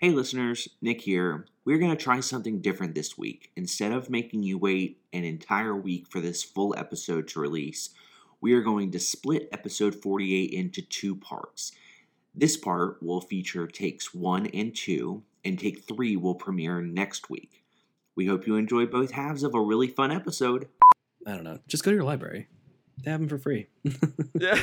Hey listeners, Nick here. We're going to try something different this week. Instead of making you wait an entire week for this full episode to release, we are going to split episode 48 into two parts. This part will feature takes 1 and 2, and take 3 will premiere next week. We hope you enjoy both halves of a really fun episode. I don't know. Just go to your library. They have them for free. Yeah.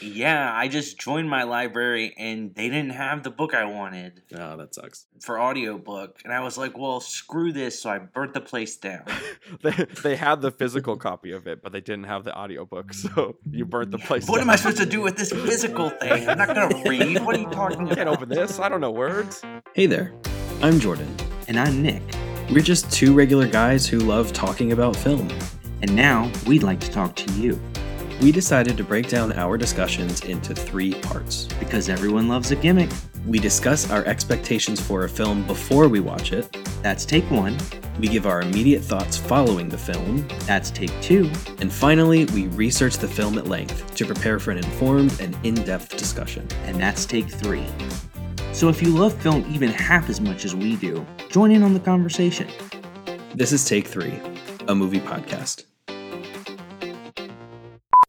Yeah, I just joined my library and they didn't have the book I wanted oh, that sucks. for audiobook. And I was like, well, screw this. So I burnt the place down. they, they had the physical copy of it, but they didn't have the audiobook, so you burnt the place. What down. am I supposed to do with this physical thing? I'm not going to read. What are you talking I can't open this. I don't know words. Hey there. I'm Jordan. And I'm Nick. We're just two regular guys who love talking about film. And now we'd like to talk to you We decided to break down our discussions into three parts. because everyone loves a gimmick. We discuss our expectations for a film before we watch it. That's take one. We give our immediate thoughts following the film. That's take two. And finally, we research the film at length to prepare for an informed and in depth discussion. And that's take three. So if you love film even half as much as we do, join in on the conversation. This is Take Three, a movie podcast.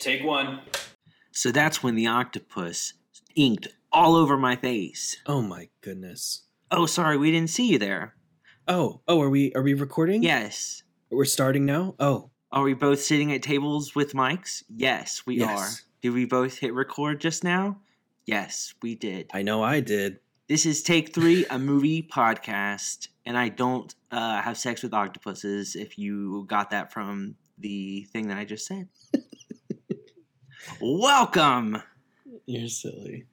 Take one. So that's when the octopus inked all over my face. Oh my goodness. Oh, sorry, we didn't see you there. Oh, oh, are we are we recording? Yes. We're starting now? Oh. Are we both sitting at tables with mics? Yes, we Yes. are. Did we both hit record just now? Yes, we did. I know I did. This is Take Three, a movie podcast, and I don't uh, have sex with octopuses. If you got that from the thing that I just said. Welcome You're silly.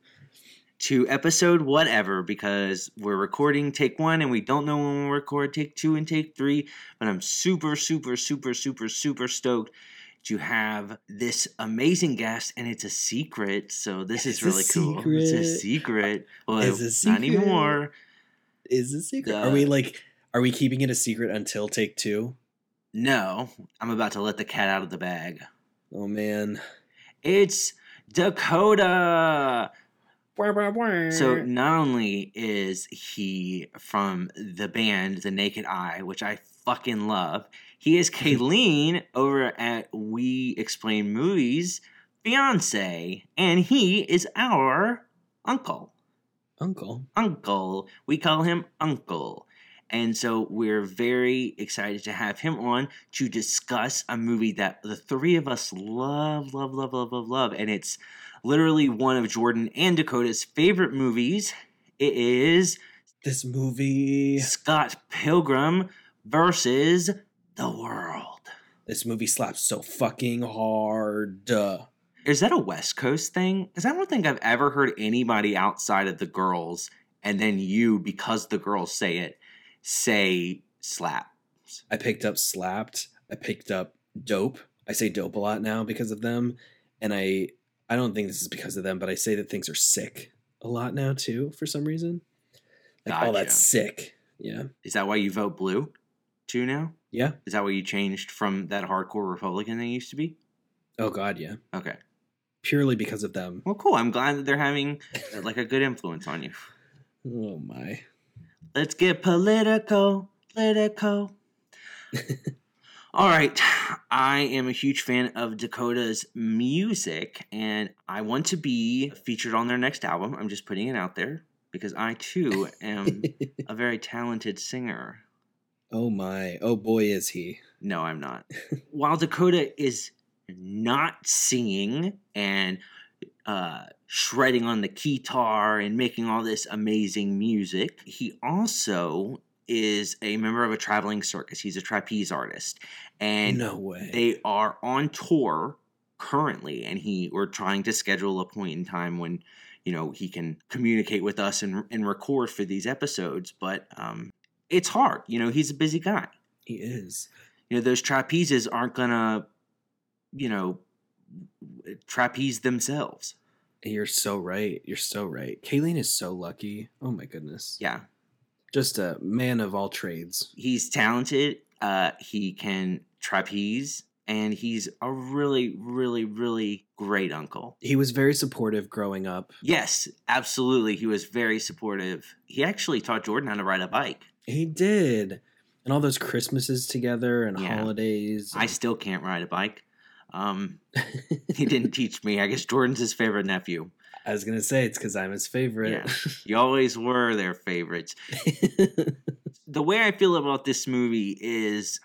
to episode whatever because we're recording take one and we don't know when we'll record take two and take three. But I'm super, super, super, super, super stoked to have this amazing guest, and it's a secret. So this is It's a really cool. It's a secret. Well, It's a not secret. anymore. Is it secret? Are we like are we keeping it a secret until take two? No, I'm about to let the cat out of the bag. Oh man. It's Dakota. So not only is he from the band The Naked Eye, which I fucking love, he is Kayleen over at We Explain Movies, fiance, and he is our uncle. Uncle. Uncle. We call him Uncle. And so we're very excited to have him on to discuss a movie that the three of us love, love, love, love, love, love. And it's literally one of Jordan and Dakota's favorite movies. It is This movie Scott Pilgrim versus the World. this movie slaps so fucking hard. Uh, Is that a West Coast thing? Because I don't think I've ever heard anybody outside of the girls and then you, because the girls say it, say slap. I picked up slapped. I picked up dope. I say dope a lot now because of them. And I I don't think this is because of them, but I say that things are sick a lot now too, for some reason. Like, oh, Gotcha. that's sick. Yeah. Is that why you vote blue too now? Yeah. Is that why you changed from that hardcore Republican they used to be? Oh god, yeah. Okay. Purely because of them. Well, cool. I'm glad that they're having like a good influence on you. Oh my. Let's get political. Political. All right. I am a huge fan of Dakota's music, and I want to be featured on their next album. I'm just putting it out there because I too am a very talented singer. oh my. Oh boy is he. No, I'm not. While Dakota is not singing and uh, shredding on the guitar and making all this amazing music, he also is a member of a traveling circus. He's a trapeze artist, and no way. they are on tour currently. And he we're trying to schedule a point in time when you know he can communicate with us and and record for these episodes. But um, it's hard. You know, he's a busy guy he is. you know those trapezes aren't gonna you know trapeze themselves You're so right. You're so right. Kayleen is so lucky. Oh my goodness. yeah Just a man of all trades. he's talented uh he can trapeze and he's a really, really, really great uncle. He was very supportive growing up. Yes, absolutely. He was very supportive. He actually taught Jordan how to ride a bike. He did. And all those Christmases together and Yeah. holidays. I still can't ride a bike. Um, he didn't teach me. I guess Jordan's his favorite nephew. I was gonna say it's because I'm his favorite. You always were their favorites. the way I feel about this movie is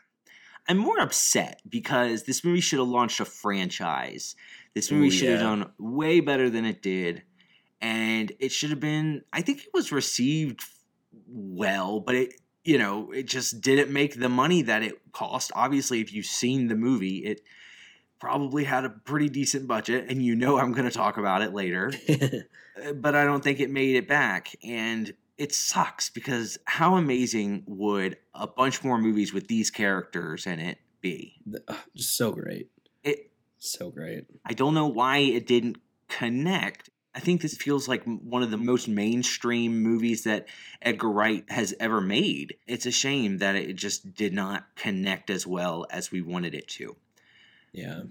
I'm more upset because this movie should have launched a franchise. This movie Ooh, should have yeah. done way better than it did. And it should have been, I think it was received well, but it, you know, it just didn't make the money that it cost. Obviously, if you've seen the movie, it probably had a pretty decent budget, and you know I'm going to talk about it later uh, but I don't think it made it back. And it sucks because how amazing would a bunch more movies with these characters in it be? Just so great. It So great. I don't know why it didn't connect. I think this feels like one of the most mainstream movies that Edgar Wright has ever made. It's a shame that it just did not connect as well as we wanted it to. Yeah.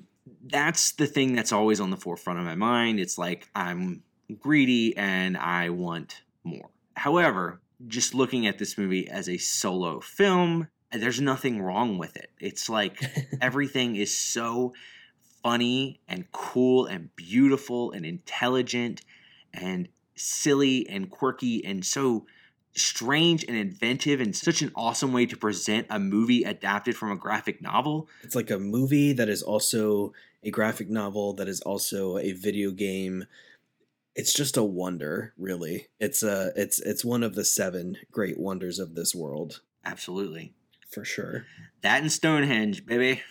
that's the thing that's always on the forefront of my mind. It's like I'm greedy and I want more. However, just looking at this movie as a solo film, there's nothing wrong with it. It's like everything is so funny and cool and beautiful and intelligent and silly and quirky and so strange and inventive and such an awesome way to present a movie adapted from a graphic novel. It's like a movie that is also a graphic novel that is also a video game. It's just a wonder, really. It's a it's it's one of the seven great wonders of this world, Absolutely. for sure. That and Stonehenge, baby.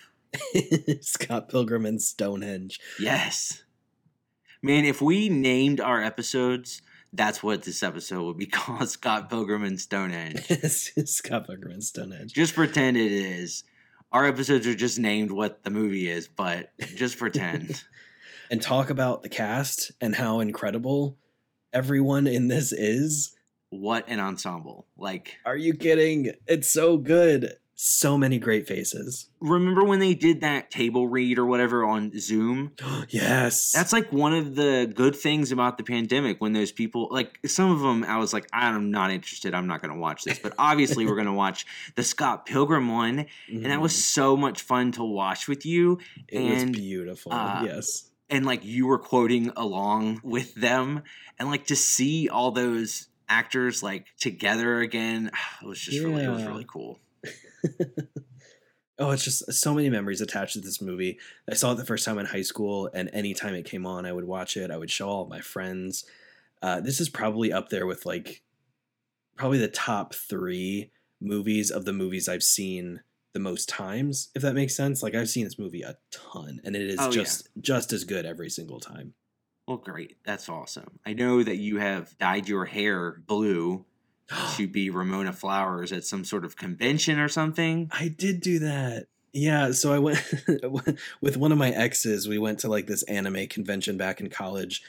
Scott Pilgrim and Stonehenge. Yes. Man, if we named our episodes, that's what this episode would be called Scott Pilgrim and Stonehenge. Scott Pilgrim and Stonehenge. just pretend it is. Our episodes are just named what the movie is, but just pretend. and talk about the cast and how incredible everyone in this is. what an ensemble. Like, Are you kidding? It's so good. So many great faces. remember when they did that table read or whatever on Zoom? yes. That's like one of the good things about the pandemic when those people, like some of them, I was like, I'm not interested. I'm not going to watch this. But obviously, we're going to watch the Scott Pilgrim one. And that was Mhm. so much fun to watch with you. it was beautiful. uh, yes. And like you were quoting along with them. And like to see all those actors like together again, it was just really, it was really cool. Oh, it's just so many memories attached to this movie. I saw it the first time in high school, and anytime it came on, I would watch it. I would show all my friends. Uh, this is probably up there with like probably the top three movies of the movies I've seen the most times, if that makes sense. Like I've seen this movie a ton, and it is Oh, yeah. just just as good every single time. Well, great. That's awesome. I know that you have dyed your hair blue to be Ramona Flowers at some sort of convention or something. I did do that. Yeah, so I went with one of my exes. We went to like this anime convention back in college,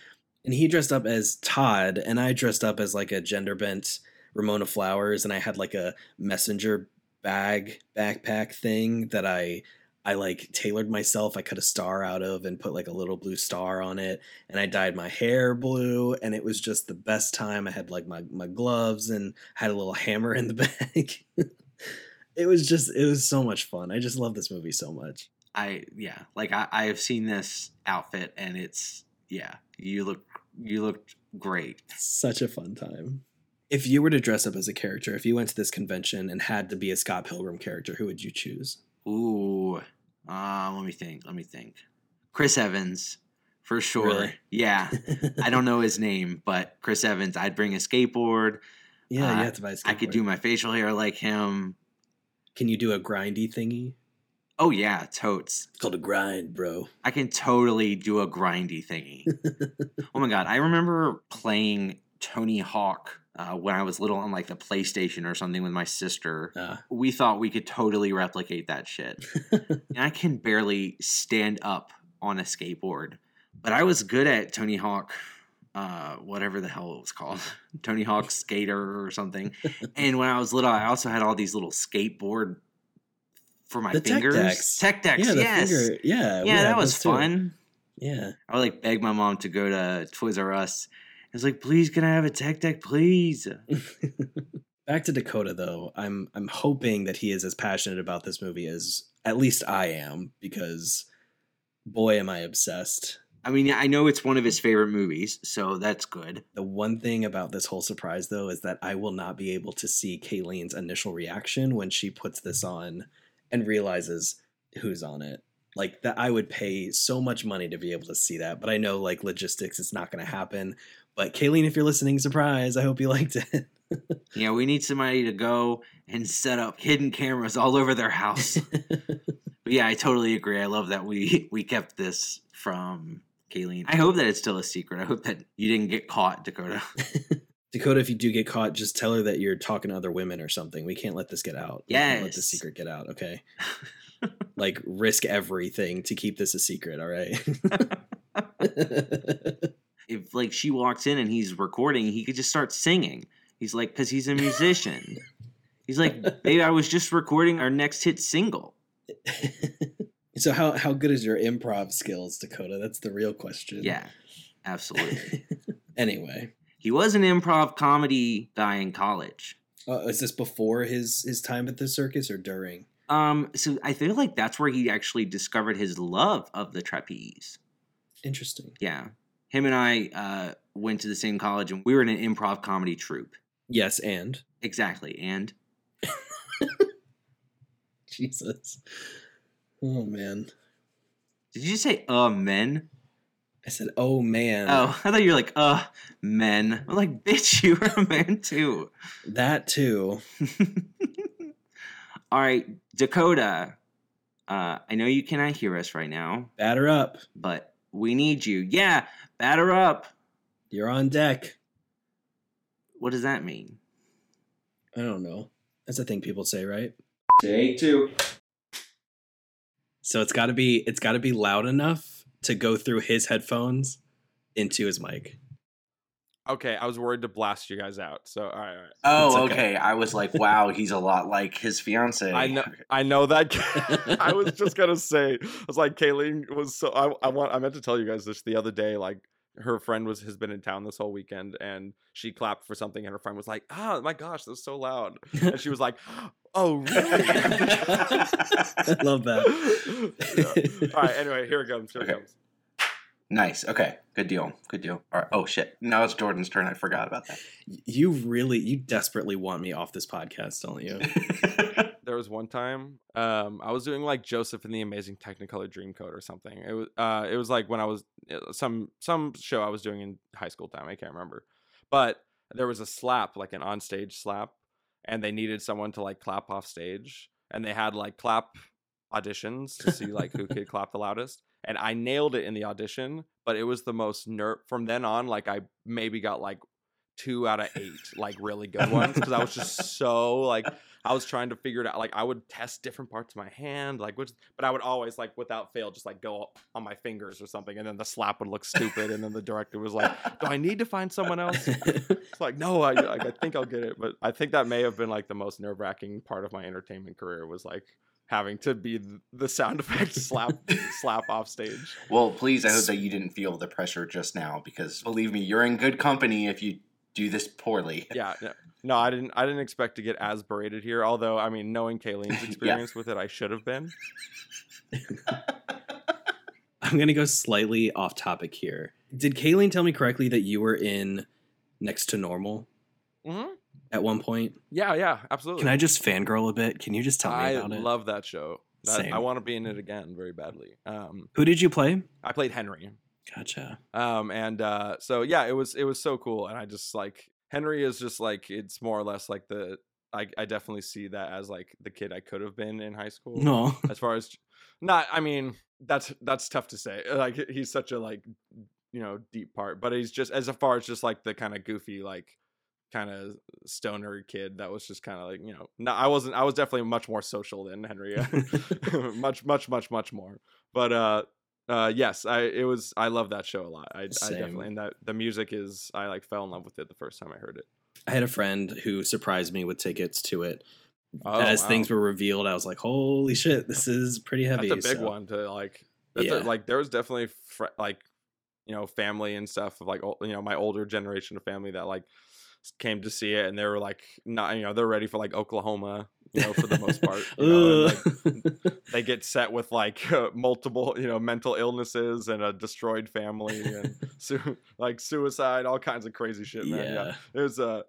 and he dressed up as Todd, and I dressed up as like a gender bent Ramona Flowers, and I had like a messenger bag backpack thing that I I like tailored myself. I cut a star out of and put like a little blue star on it, and I dyed my hair blue, and it was just the best time. I had like my my gloves and had a little hammer in the bag. it was just it was so much fun. I just love this movie so much. I yeah, like I, I have seen this outfit and it's yeah, you look you looked great. Such a fun time. If you were to dress up as a character, if you went to this convention and had to be a Scott Pilgrim character, who would you choose? Ooh, uh, let me think. Let me think. Chris Evans, for sure. Really? Yeah, I don't know his name, but Chris Evans. I'd bring a skateboard. Yeah, Uh, you have to buy a I could do my facial hair like him. Can you do a grindy thingy? Oh yeah, totes. It's called a grind, bro. I can totally do a grindy thingy. oh my god, I remember playing Tony Hawk uh, when I was little on like the PlayStation or something with my sister. Ah. We thought we could totally replicate that shit. and I can barely stand up on a skateboard, but I was good at Tony Hawk. Uh, whatever the hell it was called, Tony Hawk Skater or something. and when I was little, I also had all these little skateboard for my The tech fingers. decks. Tech decks, yeah, the yes. finger. Yeah, yeah, that was those too. fun. Yeah. I would like beg my mom to go to Toys R Us. Was like, please, can I have a tech deck, please? Back to Dakota though. I'm I'm hoping that he is as passionate about this movie as at least I am because boy am I obsessed. I mean, I know it's one of his favorite movies, so that's good. The one thing about this whole surprise though is that I will not be able to see Kayleen's initial reaction when she puts this on and realizes who's on it. Like that I would pay so much money to be able to see that, but I know like logistics it's not going to happen. But Kayleen if you're listening, surprise, I hope you liked it. Yeah, we need somebody to go and set up hidden cameras all over their house. But yeah, I totally agree. I love that we we kept this from Kayleen. I hope that it's still a secret. I hope that you didn't get caught, Dakota. Dakota, if you do get caught, just tell her that you're talking to other women or something. We can't let this get out. We can't let the secret get out, okay? like risk everything to keep this a secret, all right? If like she walks in and he's recording, he could just start singing. He's like, because he's a musician. he's like, babe, I was just recording our next hit single. so how how good is your improv skills, Dakota? That's the real question. Yeah, absolutely. anyway, he was an improv comedy guy in college. uh, is this before his his time at the circus or during? Um, so I feel like that's where he actually discovered his love of the trapeze. Interesting. Yeah. Him and I uh, went to the same college and we were in an improv comedy troupe. Yes, and Exactly. And Jesus. Oh man. did you say uh men? I said, "Oh man." Oh, I thought you were like, uh men. I'm like, bitch, you were a man too. That too. All right, Dakota. Uh, I know you cannot hear us right now, Batter up. but we need you. Yeah, batter up. You're on deck. What does that mean? I don't know. That's a thing people say, right? Take two. So it's got to be it's got to be loud enough to go through his headphones into his mic. Okay, I was worried to blast you guys out. So all right, all right. Oh, okay. okay. I was like, wow, he's a lot like his fiance. I know, I know that. I was just gonna say, I was like, Kayleen was so. I, I want. I meant to tell you guys this the other day. Like, her friend was has been in town this whole weekend, and she clapped for something, and her friend was like, "Ah, my gosh, that's so loud," and she was like, "Oh, really?" I love that. Yeah. All right. Anyway, here it comes. Here Okay. it comes. Nice. Okay. Good deal. Good deal. All right. Oh shit. Now it's Jordan's turn. I forgot about that. You really you desperately want me off this podcast, don't you? There was one time um, I was doing like Joseph and the Amazing Technicolor Dreamcoat or something. It was uh, it was like when I was uh, some some show I was doing in high school time. I can't remember, but there was a slap like an onstage slap, and they needed someone to like clap off stage, and they had like clap auditions to see like who could clap the loudest. And I nailed it in the audition, but it was the most nerve. From then on, like I maybe got like two out of eight like really good ones because I was just so like I was trying to figure it out. Like I would test different parts of my hand, like which, but I would always like without fail just like go on my fingers or something, and then the slap would look stupid, and then the director was like, "Do I need to find someone else?" It's like, no, I I I think I'll get it, but I think that may have been like the most nerve wracking part of my entertainment career was like having to be the sound effect slap slap off stage. well, please. I hope that you didn't feel the pressure just now because believe me, you're in good company if you do this poorly. Yeah, no, no, I didn't. I didn't expect to get as berated here. Although, I mean, knowing Kayleen's Yeah. experience with it, I should have been. I'm gonna go slightly off topic here. Did Kayleen tell me correctly that you were in Next to Normal hmm at one point? Yeah, yeah, absolutely. Can I just fangirl a bit? Can you just tell me I about it? I love that show. That, I want to be in it again very badly. Um, Who did you play? I played Henry. Gotcha. Um, and uh, so yeah, it was it was so cool, and I just like Henry is just like it's more or less like the I I definitely see that as like the kid I could have been in high school. No. as far as not i mean that's that's tough to say like he's such a like you know deep part but he's just as far as just like the kind of goofy like kind of stoner kid that was just kind of like you know no i wasn't i was definitely much more social than henry much much much much more but uh uh yes i it was i love that show a lot i, I definitely and that the music is i like fell in love with it the first time i heard it I had a friend who surprised me with tickets to it. Oh, as wow. things were revealed, I was like, "Holy shit, this is pretty heavy." That's a big so- one to like. That's Yeah. a, like there was definitely fr- like, you know, family and stuff of like you know my older generation of family that like came to see it and they were like not you know they're ready for like Oklahoma you know for the most part. You know, and, like, they get set with like multiple you know mental illnesses and a destroyed family and su- like suicide all kinds of crazy shit man yeah, yeah. it was uh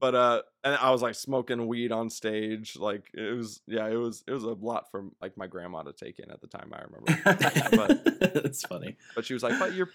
but uh and i was like smoking weed on stage like it was yeah it was it was a lot for like my grandma to take in at the time i remember but it's funny. but she was like but you're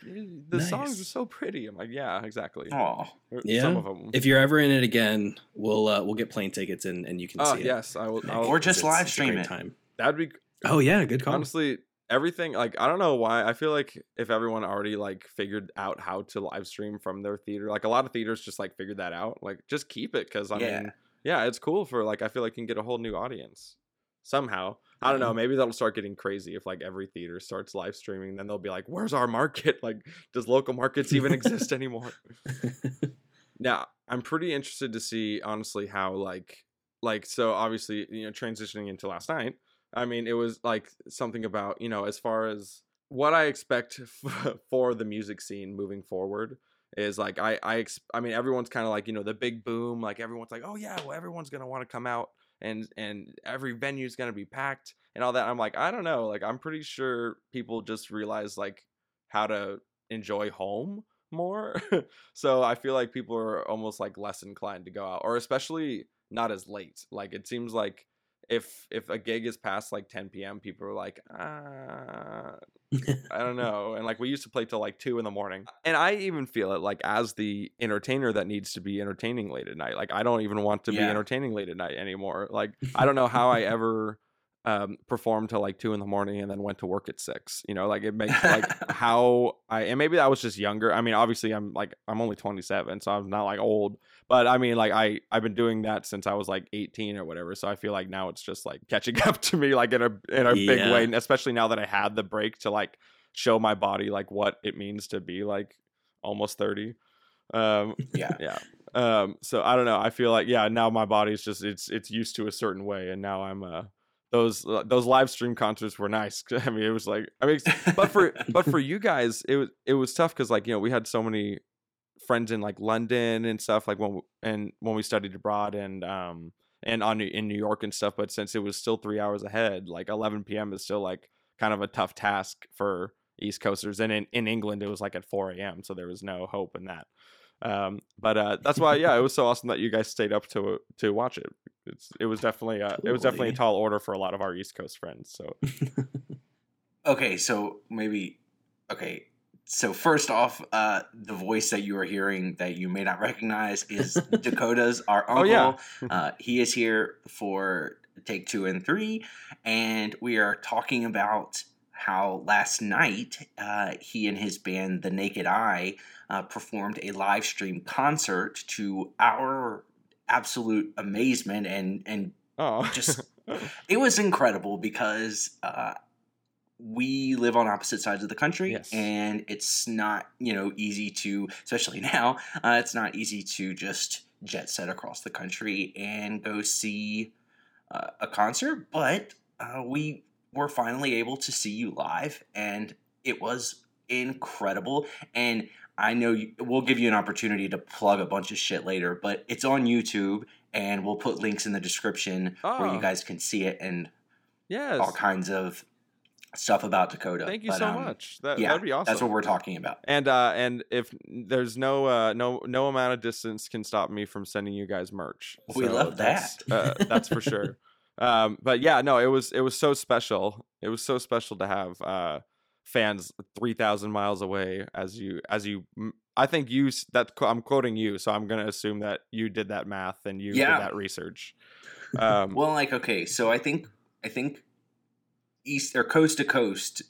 the songs are so pretty i'm like yeah exactly Aw. Or Yeah. some of them If you're ever in it again, we'll uh, we'll get plane tickets and and you can oh see it. yes i will Yeah, I'll, Or 'cause just live stream it. Time. that'd be Oh yeah, good call. honestly everything like i don't know why i feel like if everyone already like figured out how to live stream from their theater like a lot of theaters just like figured that out like just keep it because i Yeah. mean yeah it's cool for like i feel like you can get a whole new audience somehow. I don't know mm-hmm. maybe that'll start getting crazy if like every theater starts live streaming then they'll be like where's our market? Like does local markets even exist anymore? Now i'm pretty interested to see honestly how like like so obviously you know transitioning into last night i mean it was like something about you know as far as what i expect f- for the music scene moving forward is like i i ex- i mean everyone's kind of like you know the big boom like everyone's like oh yeah well everyone's gonna want to come out and and every venue's gonna be packed and all that. I'm like i don't know like i'm pretty sure people just realize like how to enjoy home more. So i feel like people are almost like less inclined to go out or especially not as late like it seems like if if a gig is past like 10 p.m people are like ah i don't know and like we used to play till like 2 in the morning and i even feel it like as the entertainer that needs to be entertaining late at night like i don't even want to be entertaining late at night anymore like i don't know how i ever um performed till like 2 in the morning and then went to work at 6 you know like it makes like how i and maybe i was just younger i mean obviously i'm like i'm only 27 so i'm not like old but i mean like i i've been doing that since i was like 18 or whatever so i feel like now it's just like catching up to me like in a in a big way and especially now that i had the break to like show my body like what it means to be like almost 30 um Yeah. yeah um so i don't know i feel like yeah now my body's just it's it's used to a certain way and now i'm uh those uh, those live stream concerts were nice. I mean it was like i mean but for but for you guys it was it was tough because like you know we had so many friends in like london and stuff like when w- and when we studied abroad and um and on in new york and stuff but since it was still three hours ahead like 11 p.m is still like kind of a tough task for east coasters. And in, in england it was like at 4 a.m so there was no hope in that. Um but uh that's why yeah it was so awesome that you guys stayed up to to watch it it's it was definitely uh it was definitely a tall order for a lot of our east coast friends so Okay, so maybe okay. So first off, uh, the voice that you are hearing that you may not recognize is Dakota's our uncle. Oh, yeah. uh, he is here for take two and three, and we are talking about how last night uh, he and his band, The Naked Eye, uh, performed a live stream concert to our absolute amazement and and oh Just- it was incredible because uh, we live on opposite sides of the country Yes. and it's not you know easy to especially now uh, it's not easy to just jet set across the country and go see uh, a concert but uh, we were finally able to see you live and it was incredible and I know you, we'll give you an opportunity to plug a bunch of shit later, but it's on YouTube, and we'll put links in the description where Oh. you guys can see it and yes. all kinds of stuff about Dakota. thank you But, so um, much. That, Yeah, that'd be awesome that's what we're talking about. and uh and if there's no uh no no amount of distance can stop me from sending you guys merch. We love that's, uh, that's for sure. Um but yeah no it was it was so special. It was so special to have uh fans 3000 miles away as you as you i think you that i'm quoting you so i'm gonna assume that you did that math and you Yeah. did that research um Well, like okay, so I think I think east or coast to coast,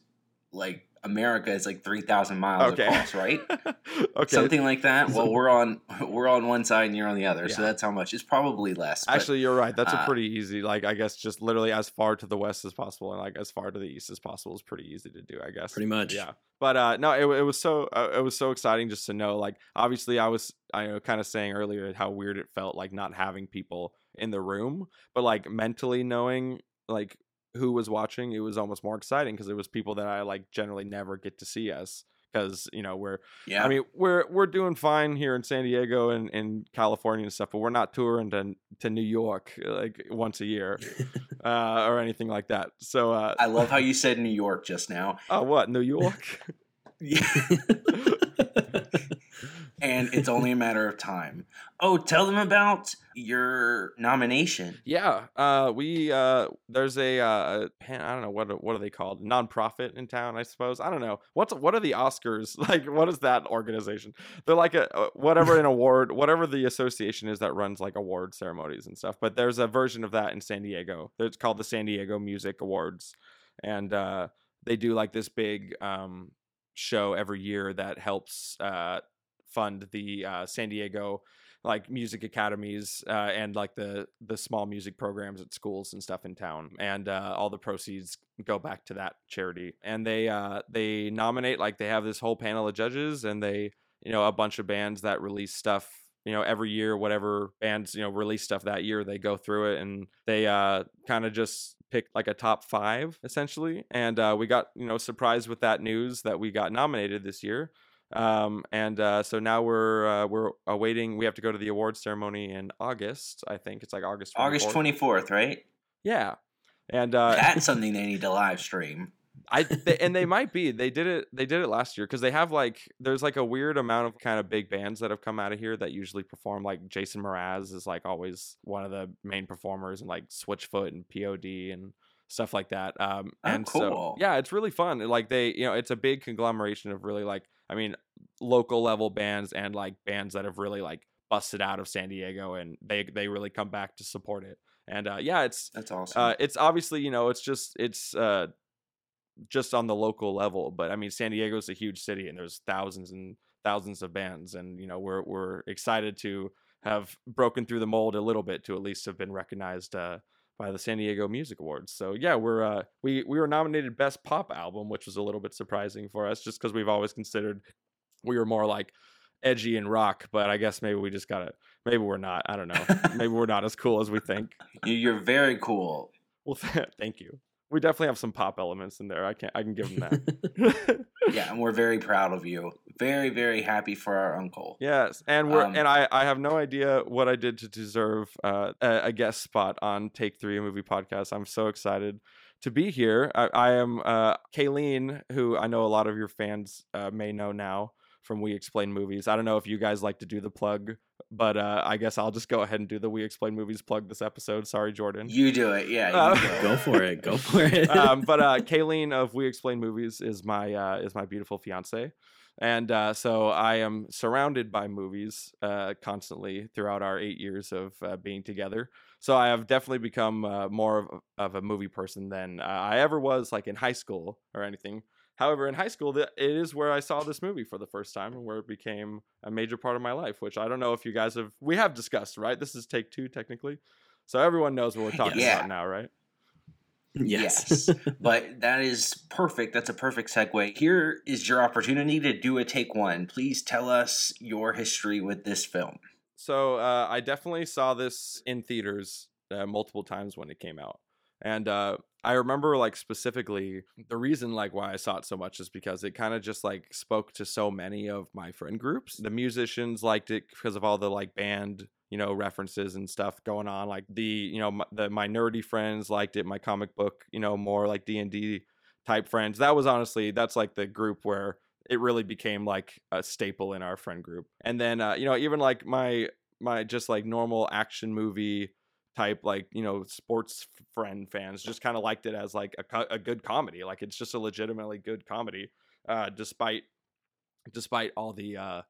like America is like three thousand miles Okay. across, right? okay. Something like that. Well, we're on we're on one side and you're on the other, so that's how much. It's probably less. but- Actually, you're right. That's a uh, pretty easy. Like, I guess just literally as far to the west as possible and like as far to the east as possible is pretty easy to do. I guess. Pretty much. Yeah. But uh, no, it, it was so uh, it was so exciting just to know. Like, obviously, I was I know kind of saying earlier how weird it felt like not having people in the room, but like mentally knowing like who was watching, it was almost more exciting because it was people that I like generally never get to see us because you know we're yeah. I mean, we're we're doing fine here in San Diego and in California and stuff, but we're not touring to to New York like once a year uh, or anything like that. So, uh, I love how you said New York just now. oh, what New York? And it's only a matter of time. Oh, tell them about your nomination. yeah, uh, we uh, there's a uh, I don't know what what are they called nonprofit in town, I suppose. I don't know what's what are the Oscars like? What is that organization? They're like a whatever an award, whatever the association is that runs like award ceremonies and stuff. But there's a version of that in San Diego. It's called the San Diego Music Awards, and uh, they do like this big um, show every year that helps uh, fund the uh, San Diego like music academies uh, and like the the small music programs at schools and stuff in town and uh, all the proceeds go back to that charity and they uh, they nominate like they have this whole panel of judges and they you know a bunch of bands that release stuff you know every year whatever bands you know release stuff that year they go through it and they uh kind of just pick like a top five essentially and uh, we got you know surprised with that news that we got nominated this year um, and uh, so now we're uh, we're awaiting. We have to go to the awards ceremony in August. I think it's like August. 24th. August 24th, right? Yeah, and uh, That's something they need to live stream. I th- and they might be. They did it. They did it last year because they have like there's like a weird amount of kind of big bands that have come out of here that usually perform. Like Jason Mraz is like always one of the main performers, and like Switchfoot and POD and stuff like that. Um, Oh, and so yeah, it's really fun. Like they, you know, it's a big conglomeration of really like I mean, local level bands and like bands that have really like busted out of San Diego and they they really come back to support it. And uh, yeah, it's That's awesome. uh, it's obviously you know it's just it's uh, just on the local level, but I mean San Diego is a huge city and there's thousands and thousands of bands, and you know we're we're excited to have broken through the mold a little bit to at least have been recognized uh, by the San Diego Music Awards. So yeah, we're uh, we we were nominated best pop album, which was a little bit surprising for us, just because we've always considered we were more like edgy and rock, but I guess maybe we just gotta maybe we're not. I don't know. maybe we're not as cool as we think. You- You're very cool. Well, thank you. We definitely have some pop elements in there. I can I can give them that. Yeah, and we're very proud of you. Very, very happy for our uncle. yes, and we're Um, and I I have no idea what I did to deserve uh, a, a guest spot on Take Three movie podcast. I'm so excited to be here. I, I am uh, Kayleen, who I know a lot of your fans uh, may know now from We Explain Movies. I don't know if you guys like to do the plug, but uh, I guess I'll just go ahead and do the We Explain Movies plug this episode. Sorry, Jordan. You do it. Yeah, you Uh, do it. Go for it. Go for it. um, but uh, Kayleen of We Explain Movies is my uh, is my beautiful fiance, and uh, so I am surrounded by movies uh, constantly throughout our eight years of uh, being together. So I have definitely become uh, more of, of a movie person than uh, I ever was, like in high school or anything. However, in high school, th- it is where I saw this movie for the first time and where it became a major part of my life. Which I don't know if you guys have we have discussed, right? This is take two technically, so everyone knows what we're talking Yeah. about now, right? Yes. But that is perfect. That's a perfect segue. Here is your opportunity to do a take one. Please tell us your history with this film. So uh, I definitely saw this in theaters uh, multiple times when it came out, and uh, I remember like specifically the reason like why I saw it so much is because it kind of just like spoke to so many of my friend groups. The musicians liked it because of all the like band you know references and stuff going on. Like the you know my, the my nerdy friends liked it. My comic book you know more like D and D type friends. That was honestly that's like the group where it really became like a staple in our friend group. And then uh, you know even like my my just like normal action movie type like you know sports friend fans just kind of liked it as like a, co- a good comedy like it's just a legitimately good comedy uh despite despite all the uh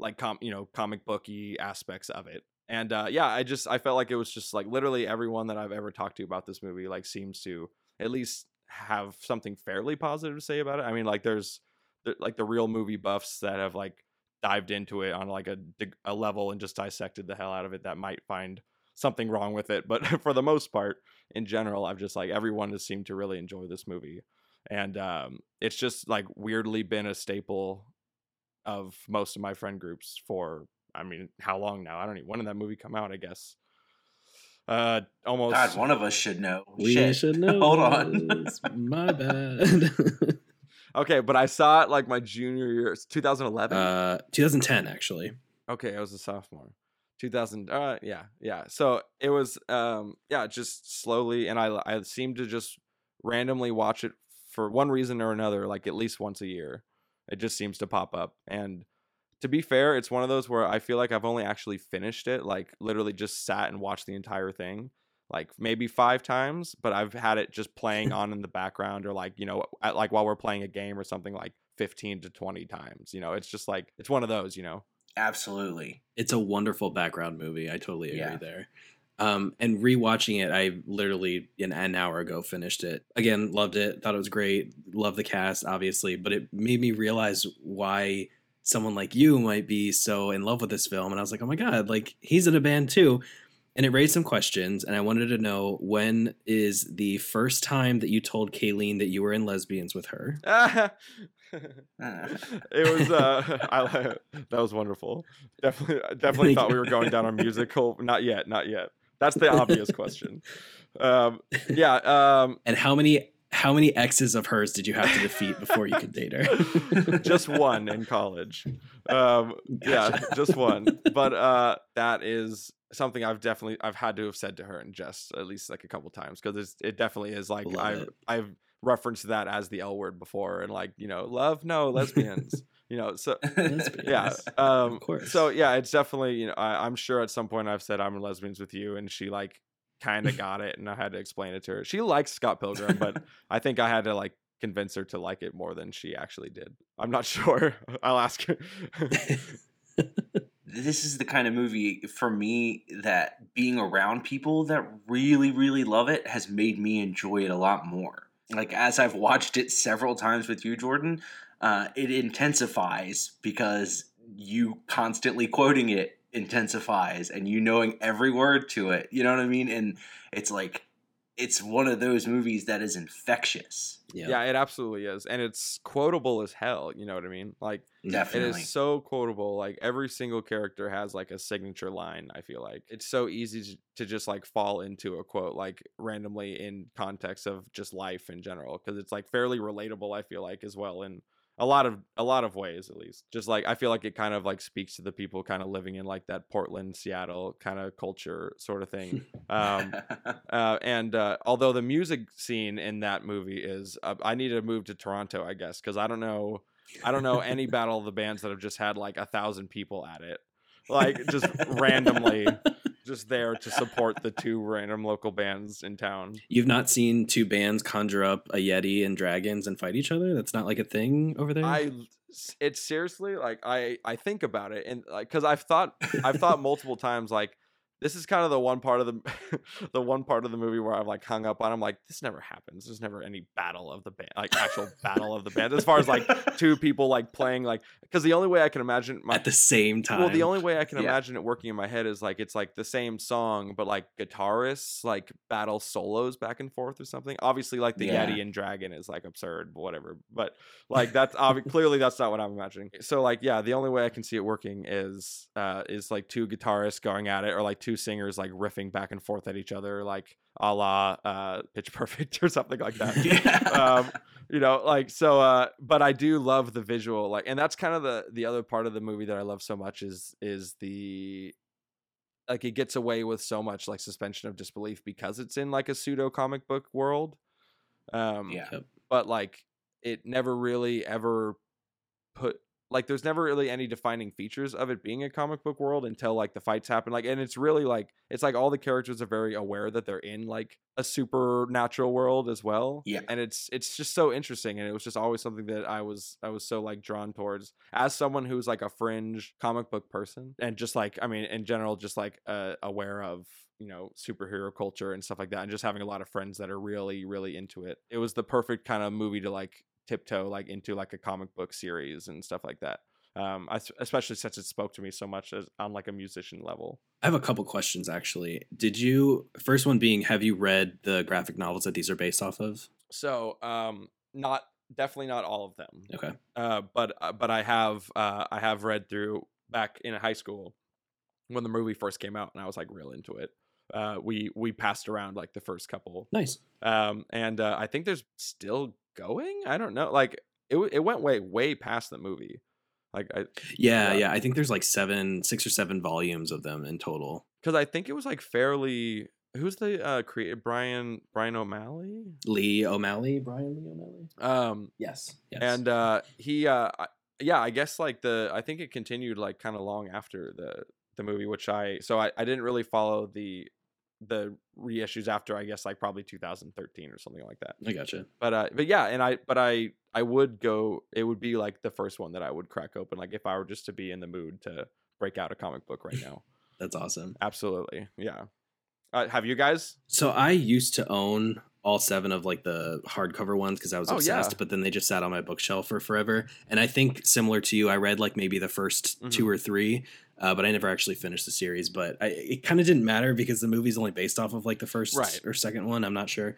like com you know comic booky aspects of it and uh yeah i just i felt like it was just like literally everyone that i've ever talked to about this movie like seems to at least have something fairly positive to say about it. I mean, like there's like the real movie buffs that have like dived into it on like a a level and just dissected the hell out of it that might find something wrong with it. But for the most part, in general, I've just like everyone has seemed to really enjoy this movie, and um, it's just like weirdly been a staple of most of my friend groups for I mean how long now? I don't know. When did that movie come out? I guess. Uh, almost. God, one of us should know. We Shit. should know. Hold on. My bad. okay, but I saw it like my junior year, 2011. uh, 2010 actually. okay, I was a sophomore. 2000 uh yeah yeah so it was um yeah just slowly and i i seem to just randomly watch it for one reason or another like at least once a year it just seems to pop up and to be fair it's one of those where i feel like i've only actually finished it like literally just sat and watched the entire thing like maybe five times but i've had it just playing on in the background or like you know at, like while we're playing a game or something like 15 to 20 times you know it's just like it's one of those you know Absolutely. It's a wonderful background movie. I totally agree Yeah. there. Um, and rewatching it, I literally an, an hour ago finished it. Again, loved it. Thought it was great. Love the cast, obviously, but it made me realize why someone like you might be so in love with this film. And I was like, oh my god, like he's in a band too. And it raised some questions, and I wanted to know when is the first time that you told Kayleen that you were in lesbians with her? it was uh I that was wonderful. Definitely definitely thought we were going down a musical. Not yet, not yet. That's the obvious question. Um yeah, um And how many how many exes of hers did you have to defeat before you could date her? just one in college. Um yeah, just one. But uh that is something I've definitely I've had to have said to her in jest at least like a couple times because it definitely is like Love I've. I've referenced that as the L word before and like, you know, love no lesbians. you know, so yeah um Of course. so yeah it's definitely you know I, i'm sure at some point i've said i'm lesbians with you and she like kind of got it and i had to explain it to her. She likes scott pilgrim but i think i had to like convince her to like it more than she actually did. I'm not sure. I'll ask her. This is the kind of movie for me that being around people that really really love it has made me enjoy it a lot more. Like as i've watched it several times with you jordan uh, it intensifies because you constantly quoting it intensifies and you knowing every word to it you know what i mean? And it's like it's one of those movies that is infectious. Yeah. yeah it absolutely is and it's quotable as hell you know what i mean? Like it definitely. is so quotable like every single character has like a signature line i feel like. It's so easy to- to just like fall into a quote like randomly in context of just life in general because it's like fairly relatable i feel like as well in a lot of a lot of ways at least just like i feel like it kind of like speaks to the people kind of living in like that portland seattle kind of culture sort of thing um uh, and uh, although the music scene in that movie is, uh, I need to move to Toronto, I guess, because I don't know, I don't know any Battle of the Bands that have just had like a thousand people at it, like just randomly, just there to support the two random local bands in town. You've not seen two bands conjure up a yeti and dragons and fight each other? That's not like a thing over there. I, it's seriously like I, I think about it and like because I've thought, I've thought multiple times like. This is kind of the one part of the the one part of the movie where I've like hung up on. I'm like, this never happens. There's never any battle of the band, like actual battle of the band. As far as like two people like playing like because the only way I can imagine my at the same time. well the only way I can Yeah. imagine it working in my head is like it's like the same song but like guitarists like battle solos back and forth or something. Obviously like the Yeah. Yeti and Dragon is like absurd whatever. But like that's obvi- clearly that's not what I'm imagining. So like yeah, the only way I can see it working is uh is like two guitarists going at it or like two singers like riffing back and forth at each other like a la uh Pitch Perfect or something like that. Yeah. um you know like so uh but i do love the visual like and that's kind of the the other part of the movie that i love so much is is the like it gets away with so much like suspension of disbelief because it's in like a pseudo comic book world. Um yeah. But like it never really ever put like there's never really any defining features of it being a comic book world until like the fights happen like and it's really like it's like all the characters are very aware that they're in like a supernatural world as well Yeah. and it's it's just so interesting and it was just always something that i was i was so like drawn towards as someone who's like a fringe comic book person and just like i mean in general just like uh, aware of you know superhero culture and stuff like that and just having a lot of friends that are really really into it it was the perfect kind of movie to like tiptoe like into like a comic book series and stuff like that um I, especially since it spoke to me so much as on like a musician level I have a couple questions actually. Did you first one being have you read the graphic novels that these are based off of? so um not definitely not all of them Okay. uh, but uh, but I have uh, I have read through back in high school when the movie first came out, and I was like real into it. Uh, we we passed around like the first couple, Nice. um, and uh, I think there's still going. I don't know, like it it went way way past the movie, like I Yeah, Yeah. yeah. I think there's like seven, six or seven volumes of them in total. because I think it was like fairly. Who's the uh creator Bryan Bryan O'Malley? Lee O'Malley, Bryan Lee O'Malley. Um, Yes. Yes. and uh he uh I- yeah i guess like the i think it continued like kind of long after the the movie which i so i, I didn't really follow the the reissues after i guess like probably 2013 or something like that I gotcha. but uh but yeah and i but i i would go it would be like the first one that i would crack open like if i were just to be in the mood to break out a comic book right now That's awesome. absolutely yeah uh, have you guys So I used to own all seven of like the hardcover ones because I was Oh, yeah. obsessed, but then they just sat on my bookshelf for forever. And I think similar to you, I read like maybe the 1st Mhm. two or three, uh, but I never actually finished the series. But I, it kind of didn't matter because the movie's only based off of like the first Right. or second one. I'm not sure.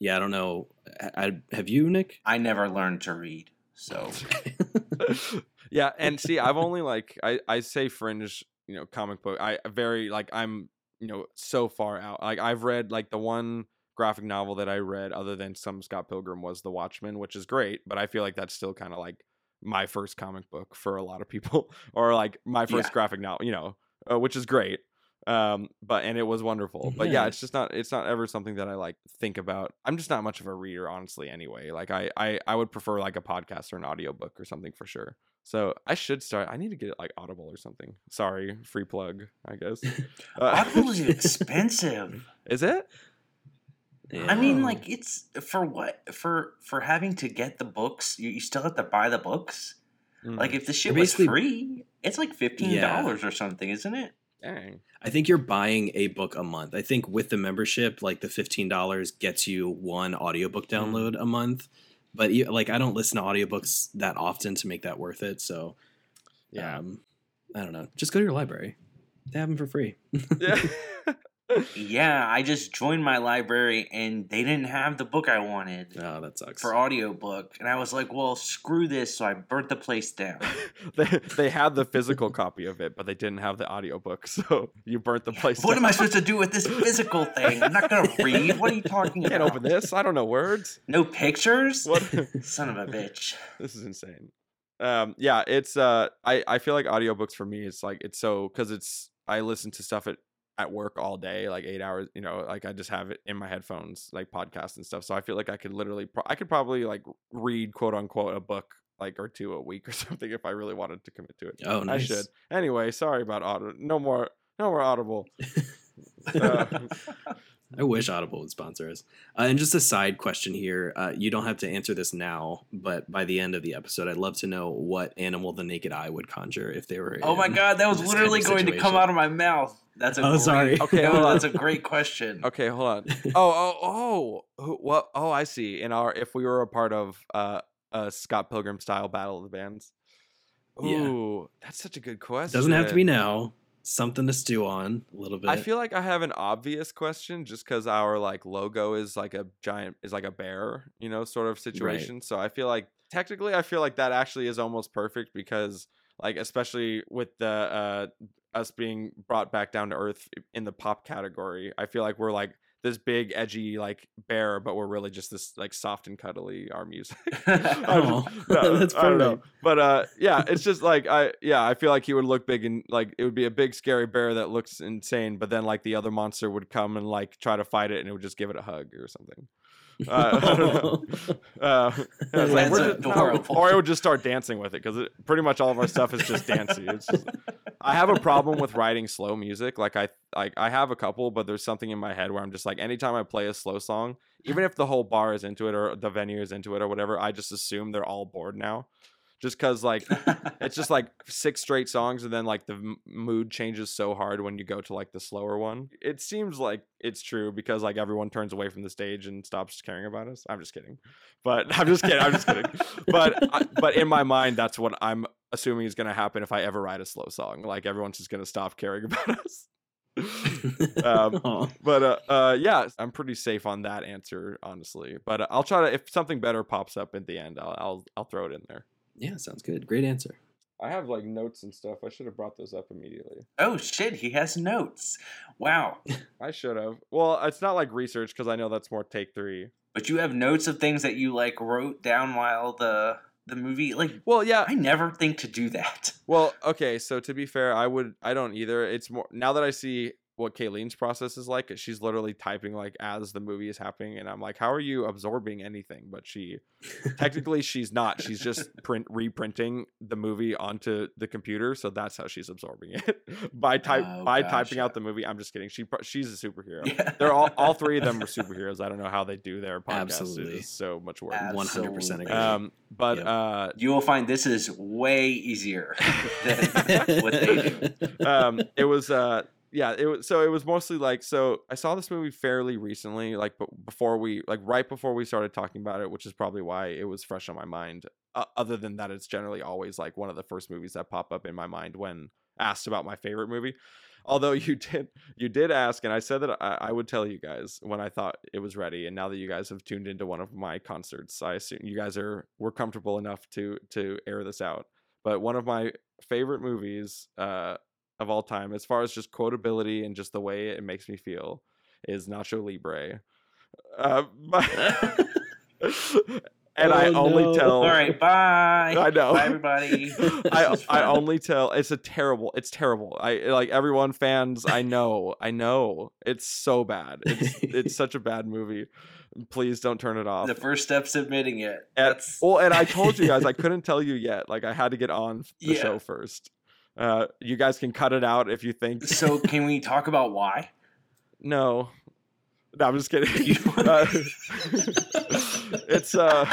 Yeah, I don't know. I, I- have you, Nick? I never learned to read, so yeah and see i've only like i i say fringe you know comic book i very like i'm you know so far out like i've read like the one graphic novel that i read other than some scott pilgrim was the watchmen which is great but i feel like that's still kind of like my first comic book for a lot of people or like my first Yeah. graphic novel you know uh, which is great um but and it was wonderful but yeah Yeah. it's just not it's not ever something that i like think about i'm just not much of a reader honestly anyway like i i, I would prefer like a podcast or an audiobook or something for sure so i should start i need to get it like audible or something sorry free plug i guess Uh, Audible is expensive. is it I mean, like it's for what for for having to get the books. You, you still have to buy the books. Mm, Like if the shit was free, it's like fifteen dollars or something, isn't it? Dang I think you're buying a book a month. I think with the membership, like the fifteen dollars gets you one audiobook Mm. download a month. But you- like, I don't listen to audiobooks that often to make that worth it. So, yeah um, I don't know. Just go to your library. They have them for free. yeah Yeah, I just joined my library and they didn't have the book I wanted oh, that sucks. for audiobook. And I was like, well, screw this. So I burnt the place down. they, they had the physical copy of it but they didn't have the audiobook so you burnt the place what am I supposed to do with this physical thing? I'm not going to read. What are you talking I can't open this i don't know words No pictures? what Son of a bitch. this is insane um yeah it's uh i i feel like audiobooks for me it's like it's so because it's i listen to stuff at at work all day like eight hours you know like i just have it in my headphones like podcasts and stuff so i feel like i could literally pro- i could probably like read quote unquote a book like or two a week or something if i really wanted to commit to it. Oh, nice. i should. anyway sorry about audio no more no more audible. Uh, I wish Audible would sponsor us. Uh, and just a side question here. Uh, you don't have to answer this now, but by the end of the episode, I'd love to know what animal the naked eye would conjure if they were. Oh my god, that was literally kind of going to come out of my mouth. That's a Oh, great, sorry. Okay, no, that's a great question. okay hold on oh oh oh who- what oh i see in our if we were a part of uh a scott pilgrim style battle of the bands Yeah. Ooh, that's such a good question. Doesn't have to be now. Something to stew on a little bit. I feel like I have an obvious question just because our like logo is like a giant is like a bear, you know, sort of situation. So I feel like technically I feel like that actually is almost perfect because like especially with the uh us being brought back down to earth in the pop category, I feel like we're like this big edgy like bear, but we're really just this like soft and cuddly our music. I Oh, no, that's know. perfect. But uh, yeah, it's just like I yeah, I feel like he would look big and like it would be a big scary bear that looks insane, but then like the other monster would come and like try to fight it and it would just give it a hug or something. Uh, I don't know. Uh, yeah, like, just- no, or I would just start dancing with it because pretty much all of our stuff is just dancey. Just, I have a problem with writing slow music. Like I like I have a couple, but there's something in my head where I'm just like anytime I play a slow song, even if the whole bar is into it or the venue is into it or whatever, I just assume they're all bored now. Just because like it's just like six straight songs and then like the mood changes so hard when you go to like the slower one. It seems like it's true because like everyone turns away from the stage and stops caring about us. I'm just kidding. But i'm just kidding. I'm just kidding. But I, but in my mind that's what i'm assuming is going to happen if i ever write a slow song. Like everyone's just going to stop caring about us. Um, but uh, uh yeah i'm pretty safe on that answer honestly. But uh, i'll try to if something better pops up at the end i'll i'll, I'll throw it in there yeah, sounds good. Great answer. I have like notes and stuff. I should have brought those up immediately. oh shit, he has notes. Wow. I should have. Well, it's not like research because I know that's more take three. But you have notes of things that you like wrote down while the the movie like Well, yeah. I never think to do that. Well, okay. So to be fair, I would. I don't either. It's more now that I see what Kayleen's process is like. She's literally typing like as the movie is happening, and I'm like, how are you absorbing anything? But she, technically, she's not. She's just print reprinting the movie onto the computer, so that's how she's absorbing it by type Oh, by typing out the movie. I'm just kidding. She she's a superhero. Yeah. They're all all three of them are superheroes. I don't know how they do their podcast. Absolutely. It's so much work. One hundred percent agree. Um, but Yep. uh, You will find this is way easier than what they do. um it was uh yeah it was so it was mostly like so i saw this movie fairly recently like but before we like right before we started talking about it which is probably why it was fresh on my mind uh, other than that it's generally always like one of the first movies that pop up in my mind when asked about my favorite movie. Although you did you did ask and i said that I, I would tell you guys when i thought it was ready and now that you guys have tuned into one of my concerts i assume you guys are were comfortable enough to to air this out. But one of my favorite movies uh of all time, as far as just quotability and just the way it makes me feel, is Nacho Libre. Uh, my- and I Oh, only no. tell. All right, bye. I know. Bye, everybody. I, I only tell it's a terrible it's terrible I like everyone fans I know I know it's so bad it's it's such a bad movie please don't turn it off the first step's admitting it. And- That's well, and I told you guys I couldn't tell you yet. Like I had to get on the Yeah. show first. Uh, you guys can cut it out if you think. so. Can we talk about why? No, no, I'm just kidding. Uh, it's uh,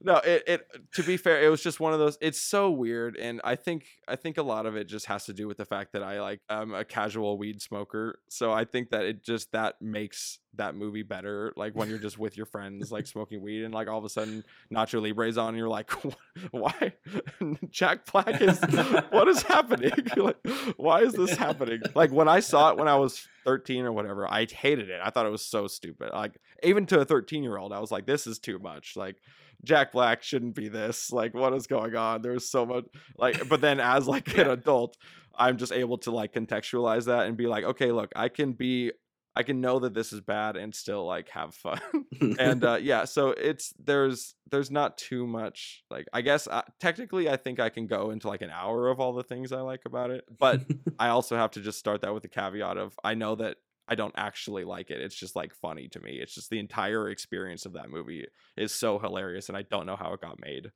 no, it it. To be fair, it was just one of those. It's so weird, and I think I think a lot of it just has to do with the fact that I like I'm a casual weed smoker. So I think that it just that makes that movie better. Like when you're just with your friends, like smoking weed, and like all of a sudden Nacho Libre's on, and you're like, why? Jack Black is what is happening? like, why is this happening? Like when I saw it when I was 13 or whatever, I hated it. I thought it was so stupid. Like even to a 13 year old, I was like, this is too much. Like Jack Black shouldn't be this. Like what is going on? There's so much like but then as like an adult, I'm just able to like contextualize that and be like, okay, look, I can be I can know that this is bad and still like have fun and uh yeah so it's there's there's not too much like i guess uh, technically i think i can go into like an hour of all the things i like about it but i also have to just start that with the caveat of i know that i don't actually like it it's just like funny to me it's just the entire experience of that movie is so hilarious and i don't know how it got made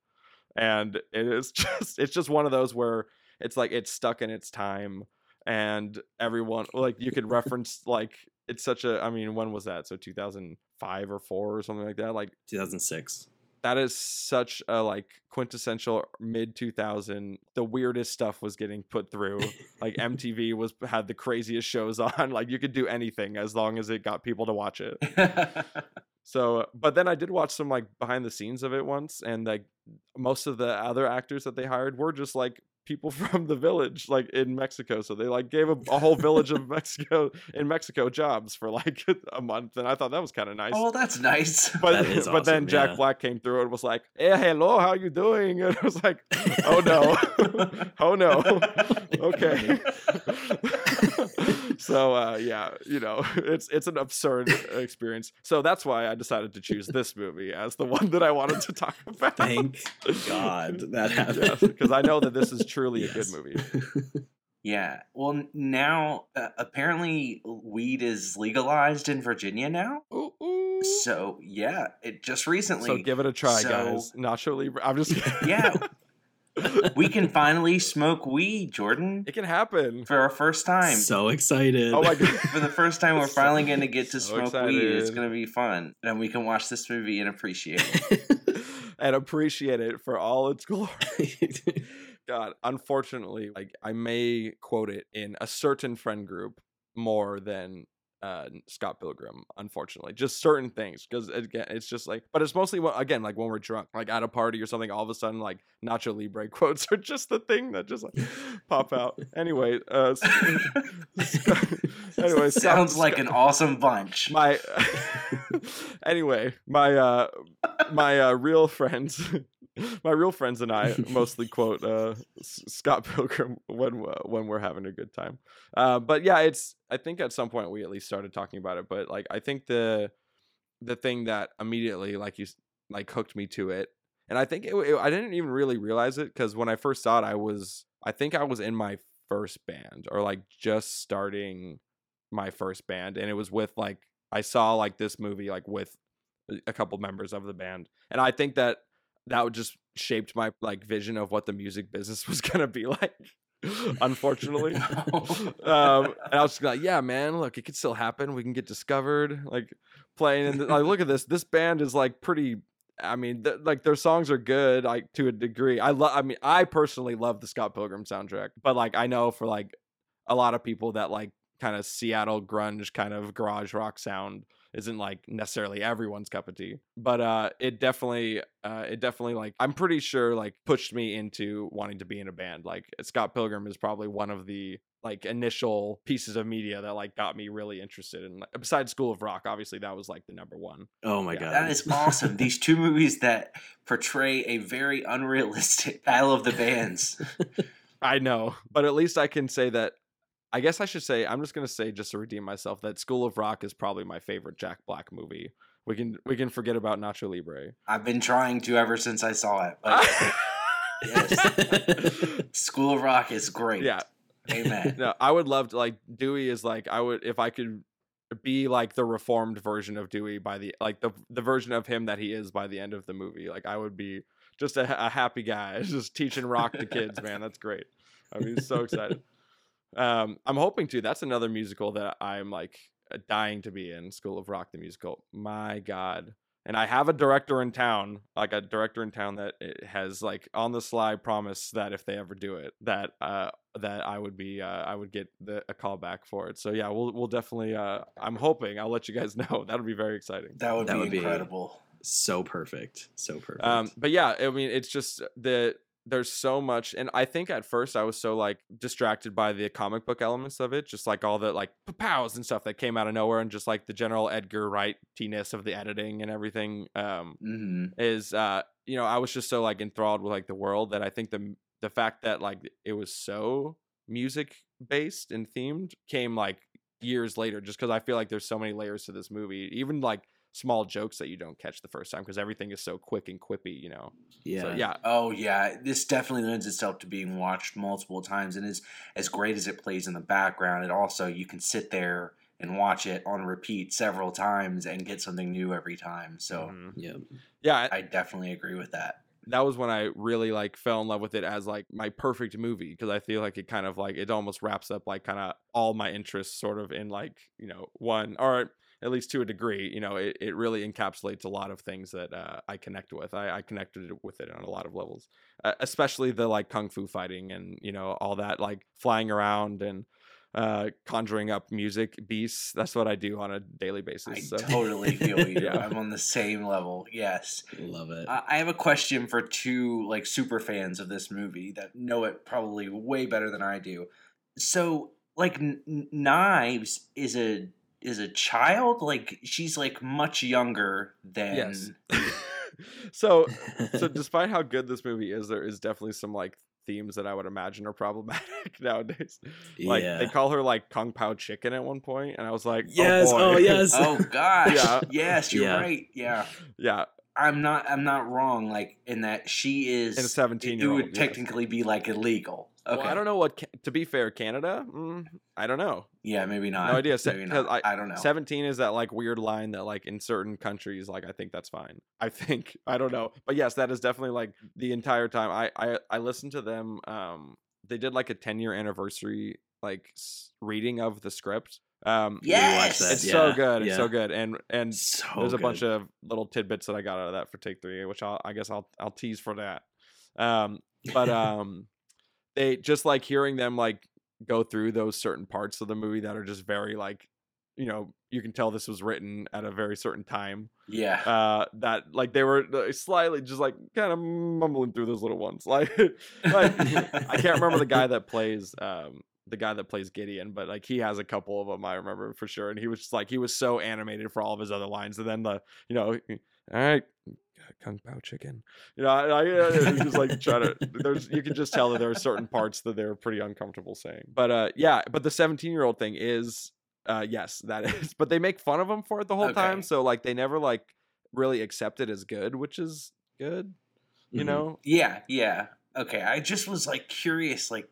and it is just it's just one of those where it's like it's stuck in its time and everyone like you could reference like it's such a i mean when was that so 2005 or 4 or something like that like 2006. That is such a like quintessential mid 2000 the weirdest stuff was getting put through like mtv was had the craziest shows on like you could do anything as long as it got people to watch it. So but then i did watch some like behind the scenes of it once and like most of the other actors that they hired were just like people from the village like in mexico so they like gave a, a whole village of mexico in mexico jobs for like a month and i thought that was kind of nice oh, that's nice. but That is but then Jack yeah. Black came through and was like, "Hey, hello, how you doing?" And I was like, "Oh no, oh no, okay." So uh, yeah, you know, it's it's an absurd experience. So that's why I decided to choose this movie as the one that I wanted to talk about. Thank God that happened. because I know that this is truly a good movie. Yeah. Well, now uh, apparently weed is legalized in Virginia now. Ooh, ooh. So yeah, it just recently. So give it a try, So- guys. Nacho Libre. I'm just. Yeah. We can finally smoke weed, Jordan, It can happen. for our first time. So excited. Oh my god. for the first time, we're finally going to get to So smoke weed. It's going to be fun, and we can watch this movie and appreciate it. and appreciate it for all its glory. God, unfortunately, like I may quote it in a certain friend group more than uh, Scott Pilgrim. Unfortunately, just certain things because again, it's just like, but it's mostly again like when we're drunk, like at a party or something. All of a sudden, like Nacho Libre quotes are just the thing that just like pop out. Anyway, uh, Scott- anyway, Scott- Sounds like an awesome bunch. my anyway my uh my uh real friends my real friends and i mostly quote uh scott pilgrim when uh, when we're having a good time. Uh but yeah it's i think at some point we at least started talking about it but like i think the the thing that immediately like you like hooked me to it and i think it, it- i didn't even really realize it because when i first saw it i was i think i was in my first band or like just starting my first band and it was with like I saw like this movie like with a couple members of the band and I think that that would just shaped my like vision of what the music business was going to be like unfortunately um and I was just like yeah man look it could still happen we can get discovered like playing and like look at this this band is like pretty I mean, th- like their songs are good, like to a degree. I love. I mean, I personally love the Scott Pilgrim soundtrack, but like I know for like a lot of people that like kind of Seattle grunge kind of garage rock sound isn't like necessarily everyone's cup of tea. But uh it definitely uh it definitely like I'm pretty sure like pushed me into wanting to be in a band. Like Scott Pilgrim is probably one of the like initial pieces of media that like got me really interested in besides School of Rock, obviously that was like the number one. oh my Yeah, god. That is awesome. These two movies that portray a very unrealistic battle of the bands. I know, but at least I can say that. I guess I should say I'm just gonna say just to redeem myself that School of Rock is probably my favorite Jack Black movie. We can we can forget about Nacho Libre. I've been trying to ever since I saw it. Yes, School of Rock is great. yeah, Amen. no, I would love to like Dewey is like I would if I could be like the reformed version of Dewey by the like the the version of him that he is by the end of the movie. Like I would be just a, a happy guy, just teaching rock to kids. Man, that's great. I mean, so excited. Um, I'm hoping to. That's another musical that I'm like uh, dying to be in. School of Rock, the musical. My God. And I have a director in town, like a director in town that has like on the sly promise that if they ever do it, that uh that I would be uh I would get the a call back for it. So yeah, we'll we'll definitely uh I'm hoping I'll let you guys know. That'll be very exciting. That would That be would be- incredible. so perfect. So perfect. Um, but yeah, I mean, it's just the there's so much, and I think at first I was so like distracted by the comic book elements of it, just like all the like pows and stuff that came out of nowhere, and just like the general Edgar Wright ness of the editing and everything. Um, hmm is uh, you know, I was just so like enthralled with like the world that I think the the fact that like it was so music based and themed came like years later, just because I feel like there's so many layers to this movie, even like small jokes that you don't catch the first time because everything is so quick and quippy, you know. yeah. So yeah, Oh yeah, this definitely lends itself to being watched multiple times, and is as great as it plays in the background. It also you can sit there and watch it on repeat several times and get something new every time. So Mhm. Yeah. yeah, I definitely agree with that. that was when I really like fell in love with it as like my perfect movie because I feel like it kind of like it almost wraps up like kind of all my interests sort of in like you know one or at least to a degree you know it, it really encapsulates a lot of things that uh, I connect with I, I connected with it on a lot of levels uh, especially the like kung fu fighting and you know all that like flying around and uh conjuring up music beasts that's what I do on a daily basis I so totally feel you. Yeah. I'm on the same level. Yes. Love it. I I have a question for two like super fans of this movie that know it probably way better than I do. So, like, N- N- Knives is a is a child. Like, she's like much younger than. yes so so despite how good this movie is there is definitely some like themes that i would imagine are problematic nowadays like yeah. they call her like kung pao chicken at one point and i was like yes. oh, Oh, yes. Oh, oh gosh. Yeah. Yes, you're Yeah. right. Yeah. yeah I'm not. I'm not wrong. Like in that she is And a 17 It year old would technically be like illegal. Okay. Well, I don't know what. To be fair, Canada. Mm, I don't know. Yeah, maybe not. No idea. Se- not. I, don't know. Seventeen is that like weird line that like in certain countries, like I think that's fine. I think I don't know, but yes, that is definitely like the entire time. I I I listened to them. Um, they did like a ten year anniversary like reading of the script. Um, Yes! it's so good. It's yeah. so good, and and So there's a good. bunch of little tidbits that I got out of that for take three, which I'll, I guess I'll I'll tease for that. Um, but um, they just like hearing them like go through those certain parts of the movie that are just very like, you know, you can tell this was written at a very certain time. yeah. Uh, that like they were uh, slightly just like kind of mumbling through those little ones. Like, like I can't remember the guy that plays um the guy that plays Gideon, but like he has a couple of them I remember for sure. And he was just like he was so animated for all of his other lines, and then the you know, all right, kung pao chicken, you know, I, I uh, he like trying to. There's you can just tell that there are certain parts that they're pretty uncomfortable saying. But uh, yeah, but the 17 year old thing is uh yes that is, but they make fun of him for it the whole time, so like they never like really accept it as good, which is good, you Mhm. know. yeah, yeah. Okay. I just was like curious, like,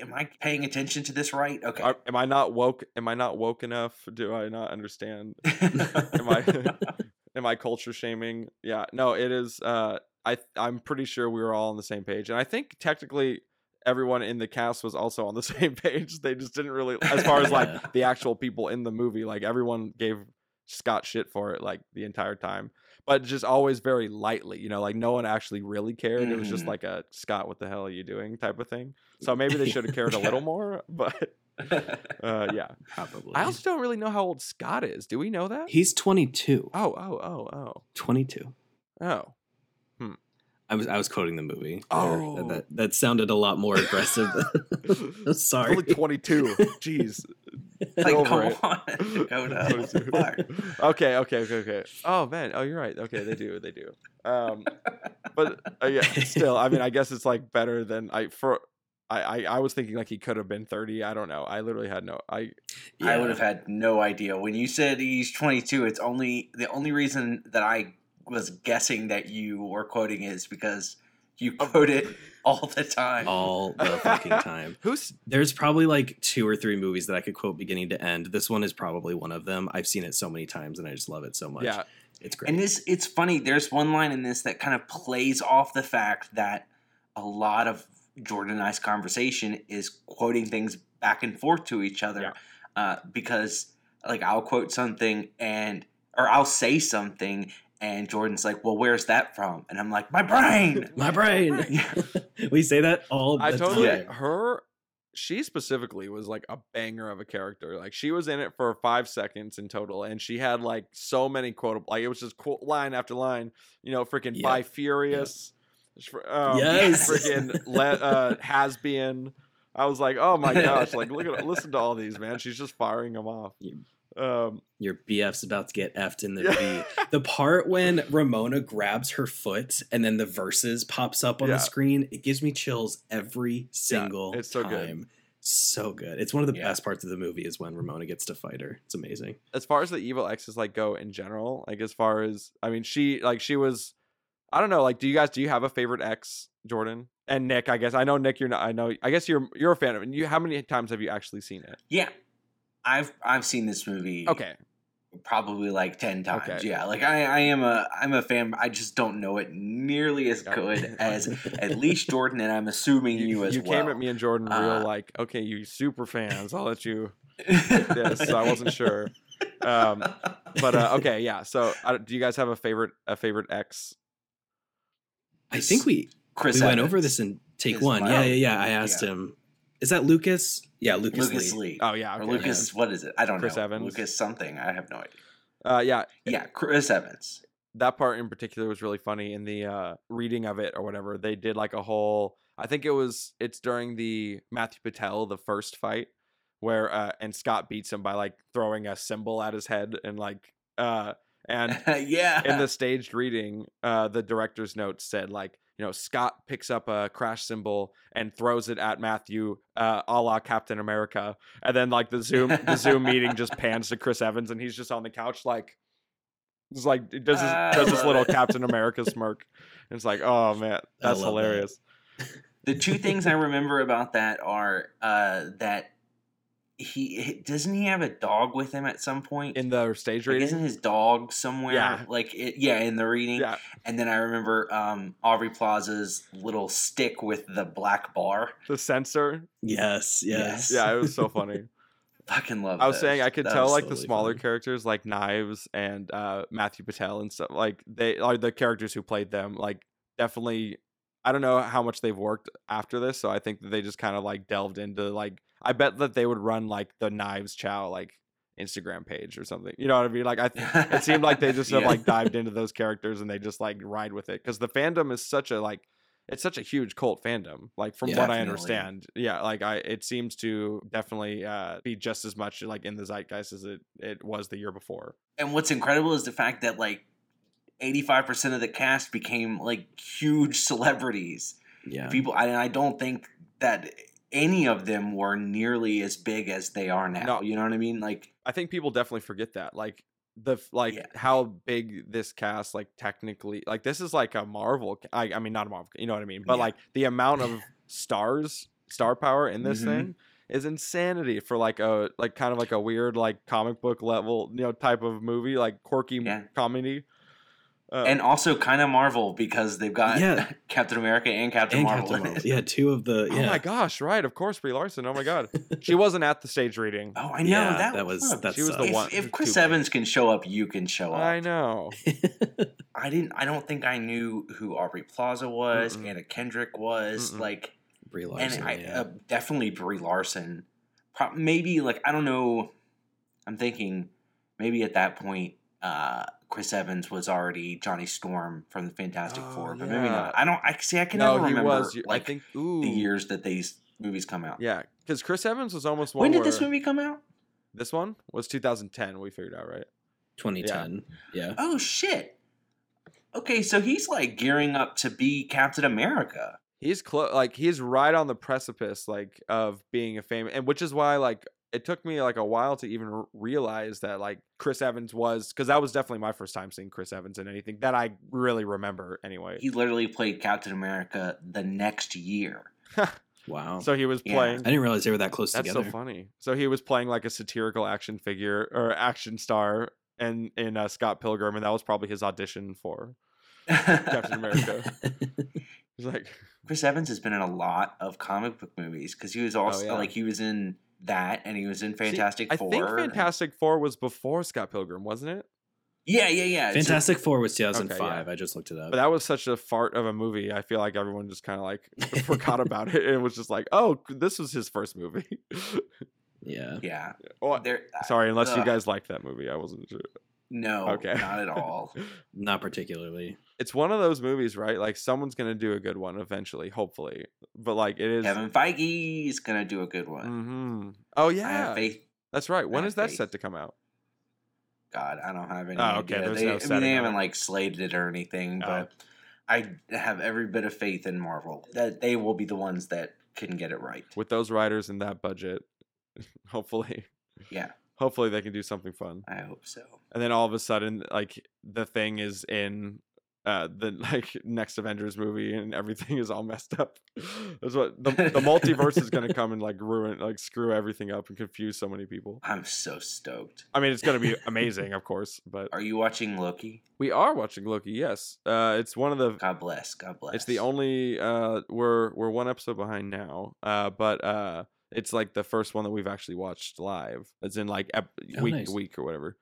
am I paying attention to this right? Okay. Are, am I not woke? Am I not woke enough? Do I not understand? am I am I culture shaming? Yeah, no, it is. Uh, I I'm pretty sure we were all on the same page, and I think technically everyone in the cast was also on the same page. They just didn't really, as far as like the actual people in the movie, like everyone gave Scott shit for it like the entire time, but just always very lightly. You know, like no one actually really cared. It was just Mhm. like a Scott, what the hell are you doing type of thing. So maybe they should have cared a little more, but uh, yeah. Probably. I also don't really know how old Scott is. Do we know that? He's 22. Oh, oh, oh, oh, 22. oh. I was I was quoting the movie. Oh. That, that, that sounded a lot more aggressive. I'm sorry. Only 22. Jeez. like, over come it. on, Dakota. 22. Fuck. okay, okay, okay, okay. Oh man, oh you're right. Okay, they do, they do. Um, but uh, yeah, still, I mean, I guess it's like better than I for. I, I, I was thinking like he could have been 30. I don't know. I literally had no. I I would have had no idea when you said he's 22. It's only the only reason that I was guessing that you were quoting is because you quote it all the time. all the fucking time. who's There's probably like two or three movies that I could quote beginning to end. This one is probably one of them. I've seen it so many times and I just love it so much. yeah. It's great. And this, it's funny. There's one line in this that kind of plays off the fact that a lot of Jordan and I's conversation is quoting things back and forth to each other. Yeah. Uh, because, like, I'll quote something and, or I'll say something, and Jordan's like, "Well, where's that from?" And I'm like, "My brain." My brain. Yeah. we say that all the I totally time. her. She specifically was like a banger of a character. Like she was in it for five seconds in total, and she had like so many quotable. Like it was just quote line after line. You know, freaking Yep. by furious. Um, Yes. freaking let uh, has been. I was like, oh my gosh! Like look at listen to all these, man. She's just firing them off. Um, Your BF's about to get effed in the yeah. V. The part when Ramona grabs her foot and then the verses pops up on Yeah. the screen, it gives me chills every single it's so good. time. So good. It's one of the Yeah. best parts of the movie is when Ramona gets to fight her. It's amazing. as far as the evil exes like go in general, like as far as I mean, she like she was. I don't know. Like, do you guys do you have a favorite ex, Jordan and Nick? I guess I know Nick. You're not. I know. I guess you're you're a fan of it. You how many times have you actually seen it? Yeah, I've I've seen this movie. Okay, probably like 10 times Okay. yeah like I, I am a i'm a fan i just don't know it nearly as good as at least jordan and i'm assuming you, as you well You came at me and Jordan real Uh, like, okay, you super fans. I'll let you. this, so I wasn't sure. Um, But uh, okay, yeah. So, uh, do you guys have a favorite a favorite ex? I think we chris we went over this in take is one. my Yeah, yeah, yeah. I asked Yeah. him. Is that Lucas? Yeah, Lucas, lucas Lee. lee Oh yeah, or okay, lucas what is it i don't Chris know Evans. lucas something i have no idea Uh, yeah, yeah chris evans that part in particular was really funny in the uh reading of it or whatever they did like a whole i think it was it's during the matthew patel the first fight where uh and scott beats him by like throwing a cymbal at his head and like uh and yeah in the staged reading uh the director's notes said like you know scott picks up a crash cymbal and throws it at matthew uh a la captain america and then like the zoom the zoom meeting just pans to chris evans and he's just on the couch like just like it does this does this little it. captain america smirk and it's like oh man that's love that. hilarious The two things I remember about that are uh, that he doesn't he have a dog with him at some point in the stage like, reading. isn't his dog somewhere Yeah. like it, yeah in the reading yeah, and then i remember um aubrey plaza's little stick with the black bar the censor. Yes, yes. Yeah, it was so funny. fucking love I was those. saying I could That tell was like the smaller funny. characters like Knives and uh, Matthew Patel and stuff like they are the characters who played them like definitely I don't know how much they've worked after this so I think that they just kind of like delved into like I bet that they would run like the Knives Chow like Instagram page or something you know what I mean? Like I th- it seemed like they just have like dived into those characters and they just like ride with it because the fandom is such a like it's such a huge cult fandom like from Yeah. what i understand. Yeah like i it seems to definitely uh be just as much like in the zeitgeist as it it was the year before. And what's incredible is the fact that like 85% of the cast became like huge celebrities. Yeah. people I, I don't think that any of them were nearly as big as they are now No. you know what i mean like i think people definitely forget that like the like Yeah. how big this cast like technically like this is like a marvel i, I mean not a marvel you know what i mean but Yeah. like the amount of stars star power in this Mhm. thing is insanity for like a like kind of like a weird like comic book level you know type of movie like quirky Yeah. comedy uh, and also kind of marvel because they've got Yeah. captain america and captain and marvel Captain Marvel. Yeah, two of the. oh my gosh right of course brie larson oh my god she wasn't at the stage reading oh i know Yeah, that, that was- that she was the if, one if chris too big. evans can show up you can show up i know I didn't. I don't think I knew who Aubrey Plaza was. Mm-mm. Anna Kendrick was Mm-mm. like, Brie Larson. and I yeah. uh, definitely Brie Larson. Pro- maybe like I don't know. I'm thinking maybe at that point, uh, Chris Evans was already Johnny Storm from the Fantastic Oh, Four, but maybe not. I don't. I see. I can no never he remember was like i think ooh the years that these movies come out. yeah because chris evans was almost one When did this movie come out? this one was 2010 we figured out right 2010. Yeah. Oh shit. Okay, so he's like gearing up to be Captain America. he's close like he's right on the precipice like of being a famous and which is why like it took me like a while to even realize that like chris evans was because that was definitely my first time seeing chris evans in anything that i really remember anyway He literally played Captain America the next year. Wow. so he was Yeah. playing I didn't realize they were that close that's together. That's so funny so he was playing like a satirical action figure or action star and in uh, scott pilgrim and that was probably his audition for Captain America. he's like Chris Evans has been in a lot of comic book movies because he was also Oh, yeah. like he was in that and he was in Fantastic See, Four. i think fantastic four was before scott pilgrim wasn't it Yeah, yeah, yeah. So- Fantastic Four was 2005. yeah. I just looked it up. But that was such a fart of a movie. I feel like everyone just kind of like forgot about it and was just like, "Oh, this was his first movie." yeah. yeah. oh, There, uh, sorry, unless you guys liked that movie, I wasn't sure. No, Okay. not at all. Not particularly. It's one of those movies, right? Like someone's gonna do a good one eventually, hopefully. But like it is. Kevin Feige is gonna do a good one. hmm Oh I yeah, have faith. that's right. When I is have that faith. set to come out? God, I don't have any Oh, okay, idea. there's They, no I mean, they haven't like slated it or anything, Oh. but I have every bit of faith in Marvel that they will be the ones that can get it right. With those writers and that budget, hopefully, Yeah, hopefully they can do something fun. I hope so. and then all of a sudden like the thing is in uh the like next avengers movie and everything is all messed up that's what the, the multiverse is going to come and like ruin like screw everything up and confuse so many people I'm so stoked. i mean it's going to be amazing of course but Are you watching Loki? we are watching loki yes uh it's one of the God bless. God bless. it's the only uh we're we're one episode behind now uh but uh it's like the first one that we've actually watched live it's in like ep- Oh, week nice. to week or whatever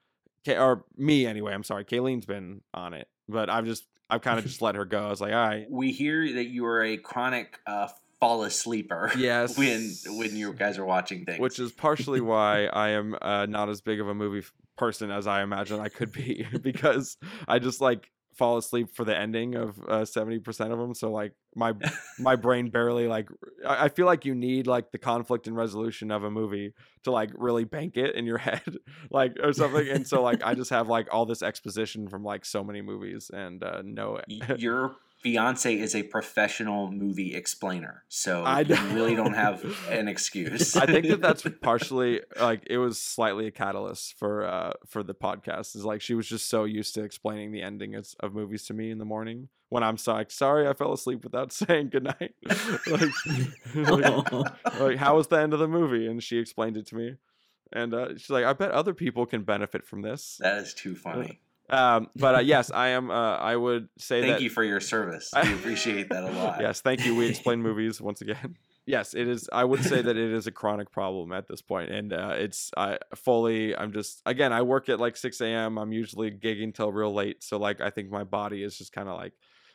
Ka- or me anyway i'm sorry kayleen's been on it but i've just i've kind of just let her go i was like all right We hear that you are a chronic uh, fall asleeper. Yes. when when you guys are watching things. which is partially why i am uh, not as big of a movie person as i imagine i could be because i just like fall asleep for the ending of uh, 70% of them so like my my brain barely like I, feel like you need like the conflict and resolution of a movie to like really bank it in your head like or something and so like i just have like all this exposition from like so many movies and uh no Y- your fiance is a professional movie explainer, so I you really don't have an excuse. I think that that's partially like it was slightly a catalyst for uh for the podcast. Is like she was just so used to explaining the ending of, of movies to me in the morning when I'm so like sorry I fell asleep without saying goodnight. like, like, like how was the end of the movie? And she explained it to me. And uh, she's like, I bet other people can benefit from this. that is too funny. Um, but uh, yes, I am. Uh, I would say Thank that. you for your service. We appreciate that a lot. Yes, thank you. We explain movies once again. Yes, it is. I would say that it is a chronic problem at this point, and uh, it's I fully. I'm just again. I work at like 6 a.m. I'm usually gigging till real late, so like I think my body is just kind of like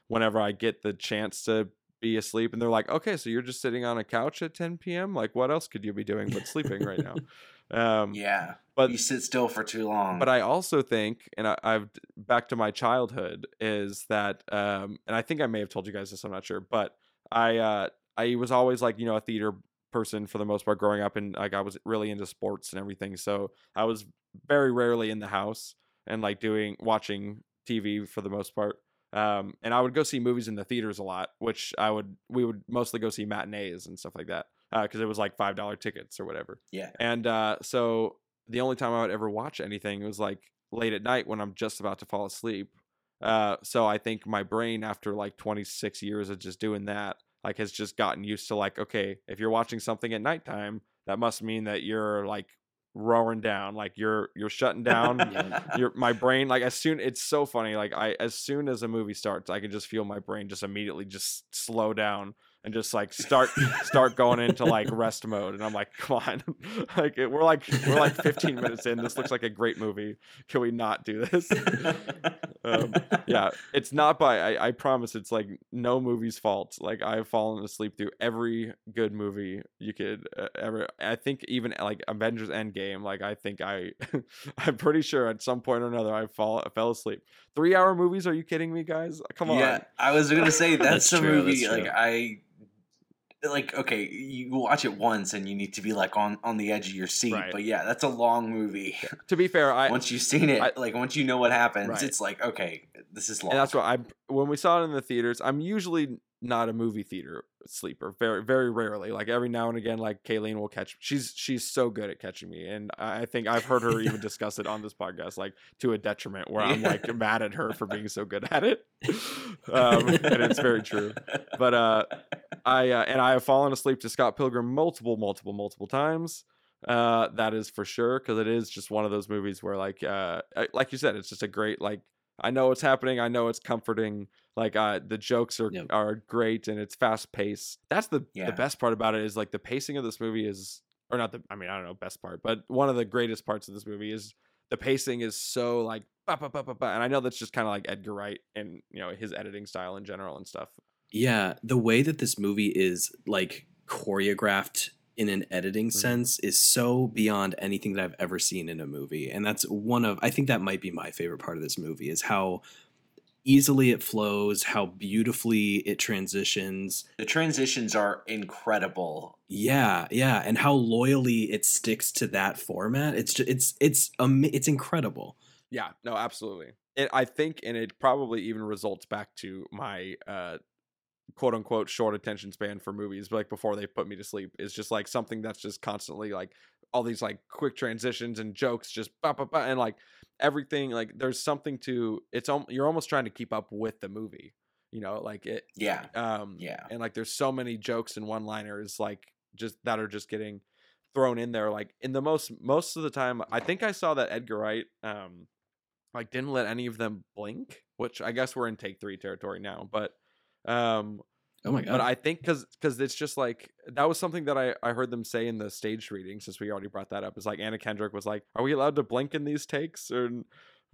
whenever I get the chance to be asleep, and they're like, "Okay, so you're just sitting on a couch at 10 p.m. Like, what else could you be doing but sleeping right now?" Um, Yeah, but you sit still for too long. but I also think, and I, I've back to my childhood, is that, um, and I think I may have told you guys this. I'm not sure, but I, uh, I was always like, you know, a theater person for the most part growing up, and like I was really into sports and everything. So I was very rarely in the house and like doing watching TV for the most part. Um, and I would go see movies in the theaters a lot, which I would we would mostly go see matinees and stuff like that because it was like five dollar tickets or whatever. yeah, And uh, so the only time I would ever watch anything was like late at night when I'm just about to fall asleep. Uh, so I think my brain, after like 26 years of just doing that, like has just gotten used to like, okay, if you're watching something at nighttime, that must mean that you're like roaring down, like you're you're shutting down. Yeah. your my brain like as soon it's so funny like I as soon as a movie starts I can just feel my brain just immediately just slow down and just like start start going into like rest mode. And I'm like come on. Like it- we're like we're like 15 minutes in. This looks like a great movie. Can we not do this? Um, yeah it's not by I, I promise it's like no movie's fault. Like i've fallen asleep through every good movie you could uh, ever i think even like avengers endgame like i think i i'm pretty sure at some point or another i fall I fell asleep. Three hour movies? Are you kidding me guys? Come on. Yeah, I was gonna say that's, That's a true, movie. that's Like. I, like okay, you watch it once and you need to be like on on the edge of your seat. Right. But yeah, that's a long movie. to be fair i once you've seen it, I- like once you know what happens, Right. it's like okay, this is long. and that's what I when we saw it in the theaters. I'm usually not a movie theater sleeper. Very very rarely. Like every now and again, like Kayleen will catch. She's she's so good at catching me, and I think I've heard her even discuss it on this podcast, like to a detriment, where I'm like mad at her for being so good at it. um, and it's very true. But uh, I uh, and I have fallen asleep to Scott Pilgrim multiple, multiple, multiple times. Uh, that is for sure because it is just one of those movies where, like, uh, like you said, it's just a great like. I know what's happening. I know it's comforting. Like, uh, the jokes are Yep. are great and it's fast paced. That's the Yeah. the best part about it is like the pacing of this movie is, or not the. I mean, I don't know best part, but one of the greatest parts of this movie is the pacing is so like ba ba ba ba ba. And I know that's just kind of like Edgar Wright and you know his editing style in general and stuff. Yeah, the way that this movie is like choreographed in an editing Mhm. sense is so beyond anything that I've ever seen in a movie. And that's one of I think that might be my favorite part of this movie is how easily it flows, how beautifully it transitions. the transitions are incredible. Yeah, yeah, and how loyally it sticks to that format. It's just, it's it's um, it's incredible. Yeah, no, absolutely. It, I think, and it probably even results back to my uh, quote unquote short attention span for movies, like before they put me to sleep, is just like something that's just constantly like all these like quick transitions and jokes, just ba ba ba, and like everything. Like there's something to it's. al- You're almost trying to keep up with the movie, you know, like it. Yeah, Um, yeah. and like there's so many jokes and one liners like just that are just getting thrown in there like in the most most of the time i think i saw that edgar wright um like didn't let any of them blink which i guess we're in take three territory now but um Oh my god. but i think because because it's just like that was something that i i heard them say in the stage reading since we already brought that up is like anna kendrick was like are we allowed to blink in these takes or,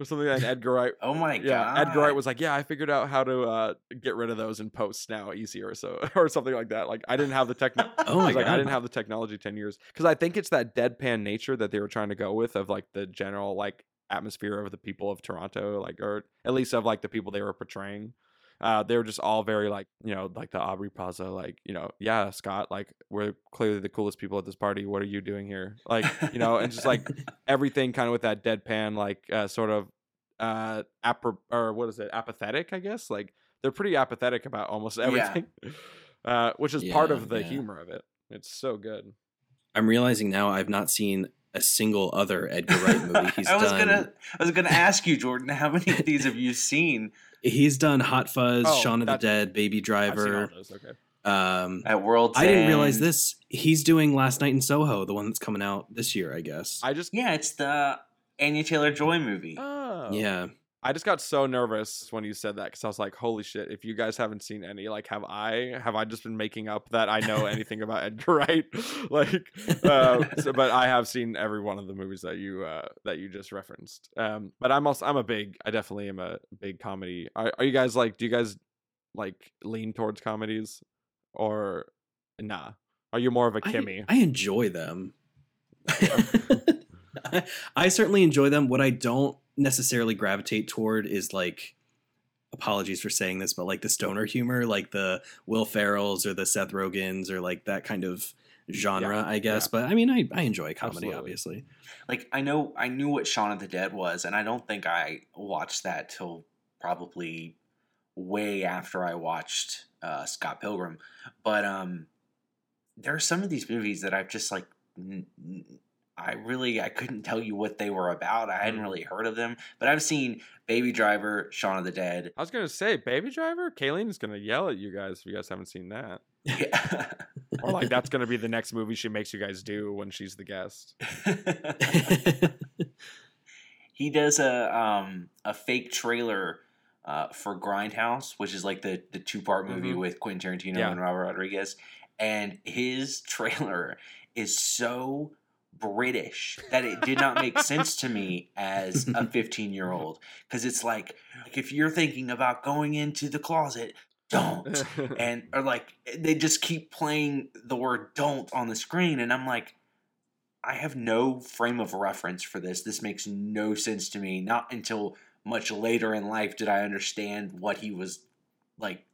or something and edgar wright Oh my yeah, god. Edgar Wright was like, "Yeah, I figured out how to uh, get rid of those in post now easier, so or something like that." Like I didn't have the techno. oh I my was like. I didn't have the technology ten years because I think it's that deadpan nature that they were trying to go with of like the general like atmosphere of the people of Toronto, like or at least of like the people they were portraying. Uh, they were just all very like you know like the Aubrey Plaza, like you know, yeah, Scott, like we're clearly the coolest people at this party. What are you doing here? Like you know, and just like everything kind of with that deadpan like uh, sort of uh apro- or what is it apathetic i guess like they're pretty apathetic about almost Yeah. everything, uh, which is part of the yeah. humor of it. It's so good. I'm realizing now I've not seen a single other Edgar Wright movie. He's I was done. gonna, I was gonna ask you, Jordan, how many of these have you seen? He's done Hot Fuzz, Oh, Shaun of the Dead, Baby I've seen all Driver. those. Okay. Um, At World's I didn't realize this. He's doing Last Night in Soho, the one that's coming out this year, I guess. I just Yeah, it's the Anya Taylor Joy movie. oh yeah, I just got so nervous when you said that because I was like, "Holy shit! If you guys haven't seen any, like, have I? Have I just been making up that I know anything about Edgar Wright? like, uh, so, but I have seen every one of the movies that you uh, that you just referenced. Um, but I'm also I'm a big I definitely am a big comedy. Are, are you guys like? Do you guys like lean towards comedies or nah? Are you more of a Kimmy? I, enjoy them. I, I certainly enjoy them. What I don't necessarily gravitate toward is like apologies for saying this, but like the stoner humor, like the Will Ferrell's or the Seth Rogen's or like that kind of genre, Yeah, I guess. yeah. But I mean, I, I enjoy comedy, Absolutely. obviously. Like I know, I knew what Shaun of the Dead was, and I don't think I watched that till probably way after I watched uh, Scott Pilgrim. But um, there are some of these movies that I've just like. n- n- I really I couldn't tell you what they were about. I hadn't Mm. really heard of them, but I've seen Baby Driver, Shaun of the Dead. I was gonna say, Baby Driver. Kayleen's gonna yell at you guys if you guys haven't seen that. Yeah. Or like that's gonna be the next movie she makes you guys do when she's the guest. he does a um a fake trailer uh, for Grindhouse, which is like the the two part movie Mhm. with Quentin Tarantino Yeah. and Robert Rodriguez, and his trailer is so British that it did not make sense to me as a 15 year old because it's like like if you're thinking about going into the closet, don't. And or like they just keep playing the word don't on the screen and i'm like i have no frame of reference for this. This makes no sense to me. Not until much later in life did i understand what he was like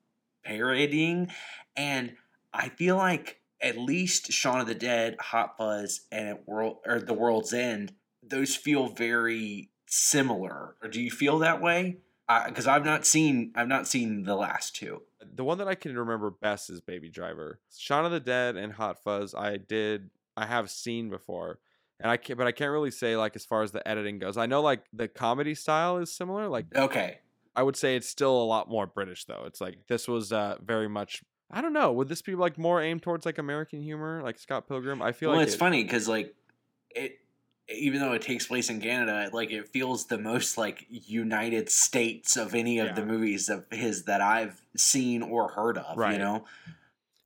parodying. And i feel like at least Shaun of the Dead, Hot Fuzz, and World or The World's End, those feel very similar. Or do you feel that way? Because I've not seen I've not seen the last two. the one that I can remember best is Baby Driver. Shaun of the Dead and Hot Fuzz, I did, I have seen before, and I can't, but I can't really say like as far as the editing goes. I know like the comedy style is similar. Like Okay, I would say it's still a lot more British though. It's like this was uh very much. I don't know. Would this be like more aimed towards like American humor, like Scott Pilgrim? I feel well, like it's it- funny because like it, even though it takes place in Canada, like it feels the most like United States of any of the movies of his that I've seen or heard of. You know,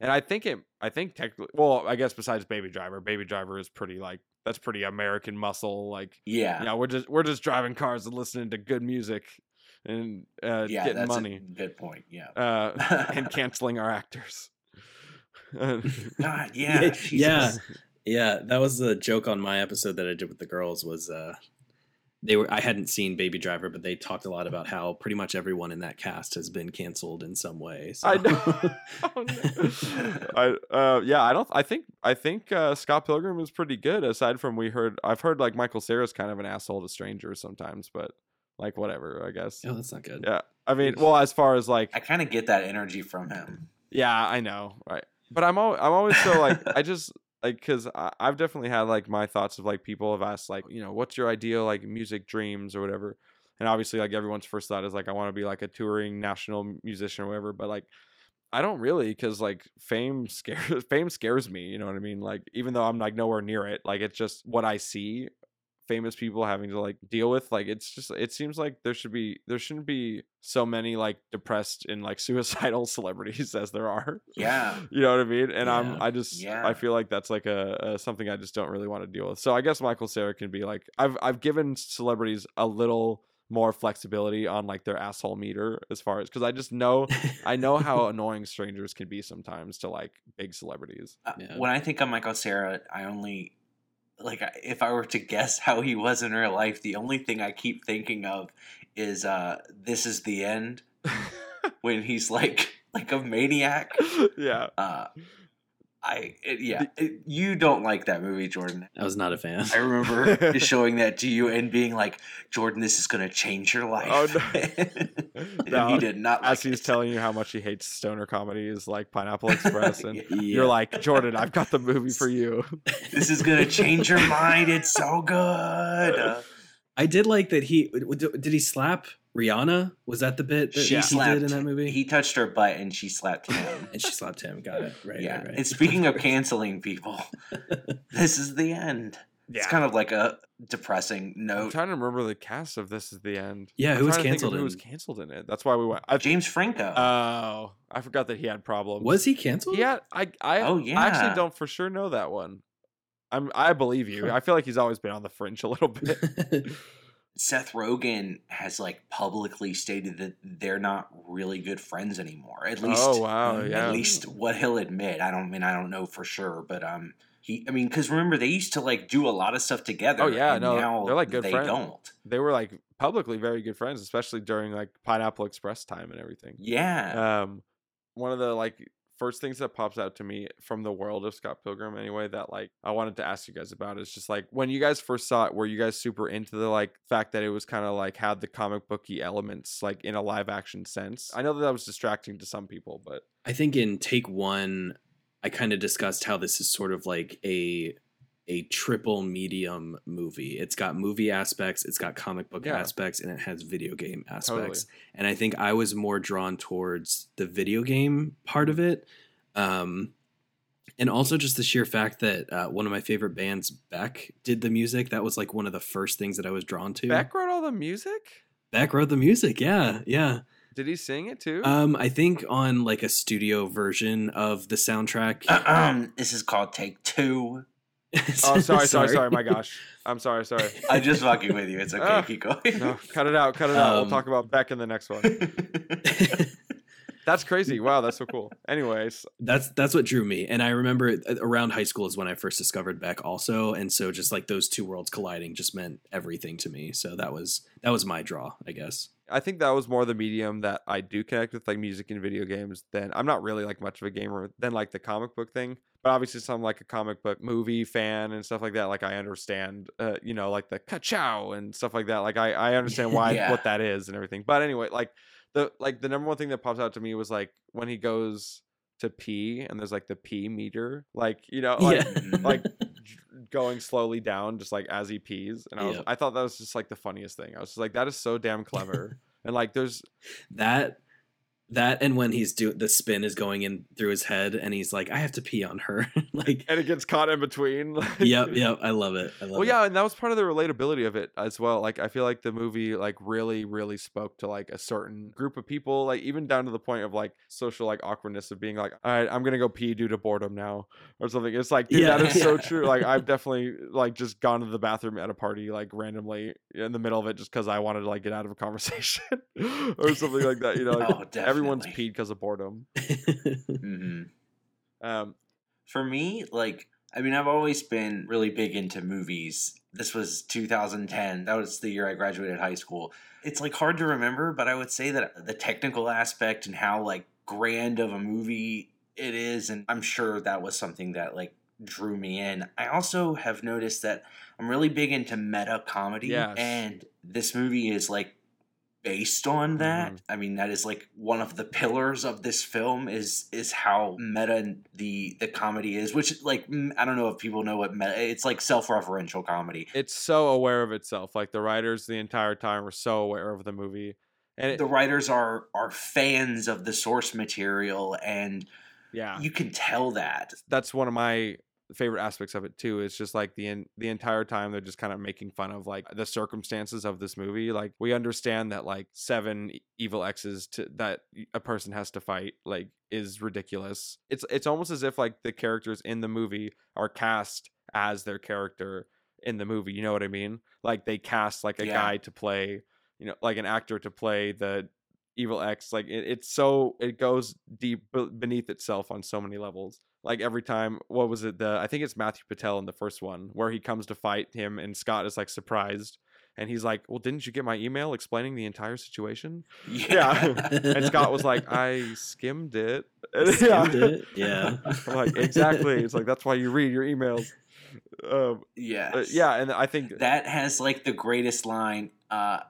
And I think it. I think technically, well, I guess besides Baby Driver, Baby Driver is pretty like that's pretty American muscle. Like, yeah, yeah, we're just we're just driving cars and listening to good music and uh, yeah, getting that's money a good point. Yeah, uh, and canceling our actors. God, yeah, Yeah, Jesus. yeah. Yeah, that was the joke on my episode that I did with the girls was uh they were I hadn't seen Baby Driver, but they talked a lot about how pretty much everyone in that cast has been canceled in some way. So. I know. Oh, no. I uh yeah, I don't I think I think uh Scott Pilgrim is pretty good aside from we heard I've heard like Michael Cera's kind of an asshole to strangers sometimes, but like whatever, I guess. oh, that's not good. Yeah. I mean, well, as far as like I kind of get that energy from him. yeah, I know, right. But I'm always, I'm always so like I just like cuz I've definitely had like my thoughts of like people have asked like, you know, what's your ideal like music dreams or whatever. And obviously like everyone's first thought is like I want to be like a touring national musician or whatever, but like I don't really because like fame scares fame scares me. You know what I mean? Like even though I'm like nowhere near it, like it's just what I see famous people having to like deal with. Like it's just it seems like there should be there shouldn't be so many like depressed and like suicidal celebrities as there are. Yeah. You know what I mean? And Yeah. I'm I just Yeah. I feel like that's like a, a something I just don't really want to deal with. So I guess Michael Cera can be like I've I've given celebrities a little more flexibility on like their asshole meter as far as because I just know I know how annoying strangers can be sometimes to like big celebrities. Uh, Yeah. When I think of Michael Cera, I only like if I were to guess how he was in real life, the only thing I keep thinking of is uh this is the end when he's like like a maniac. yeah. Uh I it, yeah, it, you don't like that movie, Jordan. I was not a fan. I remember showing that to you and being like, Jordan, this is going to change your life. Oh, no. and No, he did not like As he's it. telling you how much he hates stoner comedies like Pineapple Express, and Yeah. Yeah. you're like, Jordan, I've got the movie for you. this is going to change your mind. It's so good. Uh, I did like that he did he slap Rihanna? Was that the bit that she he slapped did in that movie? He touched her butt and she slapped him. and she slapped him. Got it. Right. yeah. Right, right. And speaking of canceling people, this is the end. It's kind of like a depressing note. I'm trying to remember the cast of This Is the End. Yeah, I'm who was trying to think of canceled Who in- was canceled in it? That's why we went. I, James Franco. oh, I forgot that he had problems. was he canceled? Yeah. I. I. Oh, I actually don't for sure know that one. I'm. I believe you. I feel like he's always been on the fringe a little bit. Seth Rogen has like publicly stated that they're not really good friends anymore. At least, oh wow, yeah. at least what he'll admit. I don't mean I don't know for sure, but um, he. I mean, because remember they used to like do a lot of stuff together. Oh, yeah, and no, now they're, like, good they friends. don't. they were like publicly very good friends, especially during like Pineapple Express time and everything. Yeah, Um, one of the like first things that pops out to me from the world of Scott Pilgrim, anyway, that like I wanted to ask you guys about is just like when you guys first saw it, were you guys super into the like fact that it was kind of like had the comic booky elements like in a live action sense? I know that that was distracting to some people, but I think in take one, I kind of discussed how this is sort of like a a triple medium movie. It's got movie aspects, it's got comic book Yeah. aspects, and it has video game Totally. aspects. And I think I was more drawn towards the video game part of it. Um, and also just the sheer fact that uh, one of my favorite bands, Beck, did the music. That was like one of the first things that I was drawn to. Beck wrote all the music. Beck wrote the music. Yeah, yeah. Did he sing it too? Um, I think on like a studio version of the soundtrack. Uh, um, this is called Take Two. oh, sorry, sorry, sorry. My gosh, I'm sorry, sorry. I'm just fucking with you. It's okay. Ah, Keep going. No, cut it out, cut it out. We'll Um, talk about Beck in the next one. That's crazy. Wow, that's so cool. Anyways, that's that's what drew me and i remember uh, around high school is when i first discovered beck also and so just like those two worlds colliding just meant everything to me so that was that was my draw i guess I think that was more the medium that I do connect with, like music and video games. Than I'm not really like much of a gamer than like the comic book thing. But obviously, some like a comic book movie fan and stuff like that. Like I understand, uh, you know, like the ka-chow and stuff like that. Like I I understand why Yeah. what that is and everything. But anyway, like the like the number one thing that pops out to me was like when he goes to pee and there's like the pee meter, like you know, like yeah like going slowly down just like as he pees and i was i thought that was just like the funniest thing i was just like that is so damn clever and like there's that that and when he's doing the spin is going in through his head and he's like i have to pee on her. Like and it gets caught in between like- yep yep i love it i love well it. yeah and that was part of the relatability of it as well like i feel like the movie like really really spoke to like a certain group of people like even down to the point of like social like awkwardness of being like all right i'm gonna go pee due to boredom now or something it's like dude Yeah, that is so true like i've definitely like just gone to the bathroom at a party like randomly in the middle of it just because i wanted to like get out of a conversation or something like that you know like, Oh, everyone's peed because of boredom hmm um For me, like, I mean, I've always been really big into movies. This was 2010. That was the year I graduated high school. It's like hard to remember, but I would say that the technical aspect and how like grand of a movie it is, and I'm sure that was something that like drew me in. I also have noticed that I'm really big into meta comedy, Yes. and this movie is like based on that. Mhm. I mean, that is like one of the pillars of this film is is how meta the the comedy is. Which like I don't know if people know what meta. It's like self referential comedy. it's so aware of itself like the writers the entire time were so aware of the movie and it, The writers are are fans of the source material, and yeah you can tell that. that's one of my favorite aspects of it too is just like the en- the entire time they're just kind of making fun of like the circumstances of this movie like we understand that like seven evil exes to that a person has to fight like is ridiculous. It's it's almost as if like the characters in the movie are cast as their character in the movie you know what i mean? Like they cast like a Yeah. guy to play you know like an actor to play the evil x like it, it's so it goes deep beneath itself on so many levels like every time what was it the i think it's matthew patel in the first one where he comes to fight him and scott is like surprised and he's like well didn't you get my email explaining the entire situation Yeah. and scott was like i skimmed it Skimmed it. Yeah. like exactly. It's like that's why you read your emails. Um, Yeah. uh, yeah, and I think That has like the greatest line uh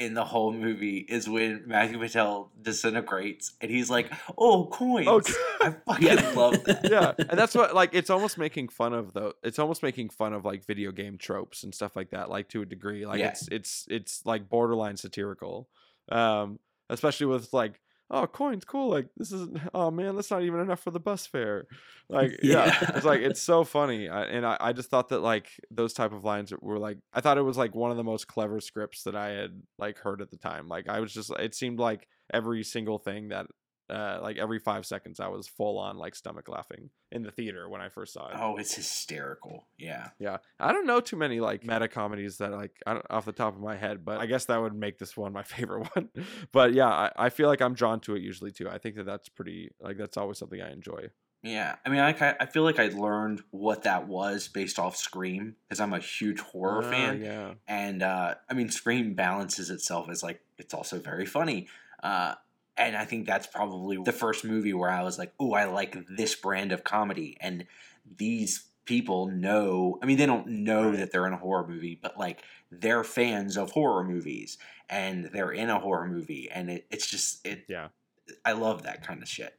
in the whole movie is when Matthew Patel disintegrates and he's like, "Oh, coins." Oh, I fucking love that. yeah, and that's what like it's almost making fun of though. It's almost making fun of like video game tropes and stuff like that, like to a degree. Like Yeah. it's it's it's like borderline satirical, um, especially with like oh coins cool like this is oh man that's not even enough for the bus fare like yeah, Yeah. it's like it's so funny I, and I, I just thought that like those type of lines were like i thought it was like one of the most clever scripts that i had like heard at the time like i was just it seemed like every single thing that uh like every five seconds i was full on like stomach laughing in the theater when i first saw it. Oh, it's hysterical. Yeah. yeah. I don't know too many like meta comedies that like I don't, off the top of my head but i guess that would make this one my favorite one. But yeah I, I feel like i'm drawn to it usually too. I think that that's pretty like that's always something i enjoy. Yeah, I mean, I, I feel like I learned what that was based off Scream because I'm a huge horror Ah, fan, yeah. And uh, I mean, Scream balances itself as like it's also very funny, uh, and I think that's probably the first movie where I was like, "Oh, I like this brand of comedy," and these people know. I mean, they don't know that they're in a horror movie, but like they're fans of horror movies, and they're in a horror movie, and it, it's just it. yeah I love that kind of shit.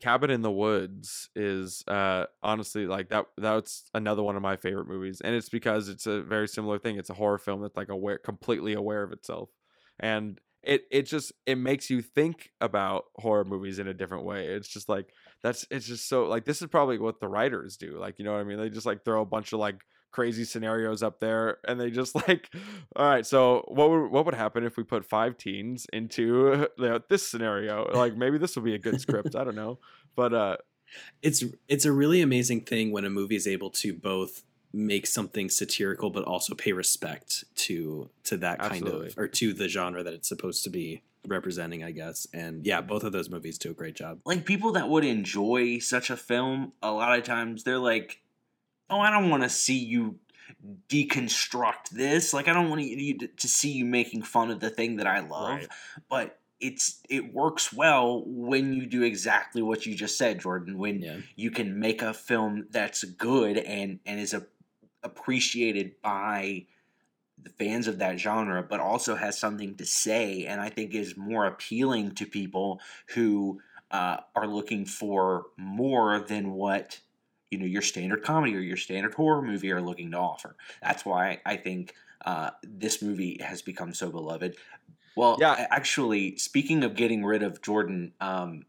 Cabin in the Woods is uh honestly like that that's another one of my favorite movies and it's because it's a very similar thing it's a horror film that's like aware completely aware of itself and it it just it makes you think about horror movies in a different way. It's just like that's it's just so like this is probably what the writers do like you know what I mean? They just like throw a bunch of like crazy scenarios up there and they just like all right so what would what would happen if we put five teens into you know, this scenario? Like maybe this will be a good script i don't know. But uh it's it's a really amazing thing when a movie is able to both make something satirical but also pay respect to to that kind Absolutely. of or to the genre that it's supposed to be representing i guess. And yeah both of those movies do a great job. Like people that would enjoy such a film a lot of times they're like oh i don't want to see you deconstruct this. Like i don't want you to, to see you making fun of the thing that i love. Right. but it's it works well when you do exactly what you just said jordan when yeah. you can make a film that's good and and is a, appreciated by the fans of that genre but also has something to say and i think is more appealing to people who uh, are looking for more than what you know your standard comedy or your standard horror movie are looking to offer that's why i think uh, this movie has become so beloved well Yeah. actually speaking of getting rid of jordan um,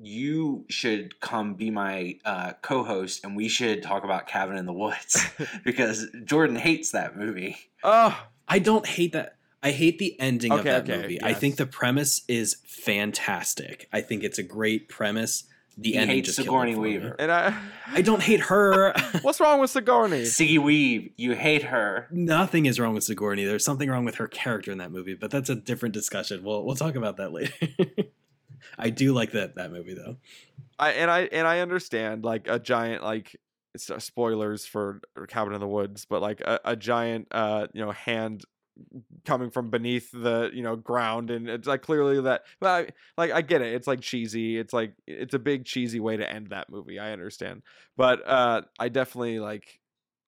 you should come be my uh, co-host and we should talk about cabin in the woods because jordan hates that movie oh i don't hate that i hate the ending of that okay, movie i think the premise is fantastic i think it's a great premise the He ending hates just killed it Sigourney for me. Weaver. and i i don't hate her what's wrong with sigourney siggy weave you hate her Nothing is wrong with Sigourney. There's something wrong with her character in that movie, but that's a different discussion. We'll we'll talk about that later. I do like that that movie though. I and I and I understand like a giant like spoilers for Cabin in the Woods, but like a, a giant uh you know hand coming from beneath the you know ground and it's like clearly that but I, like I get it it's like cheesy it's like it's a big cheesy way to end that movie I understand but uh I definitely like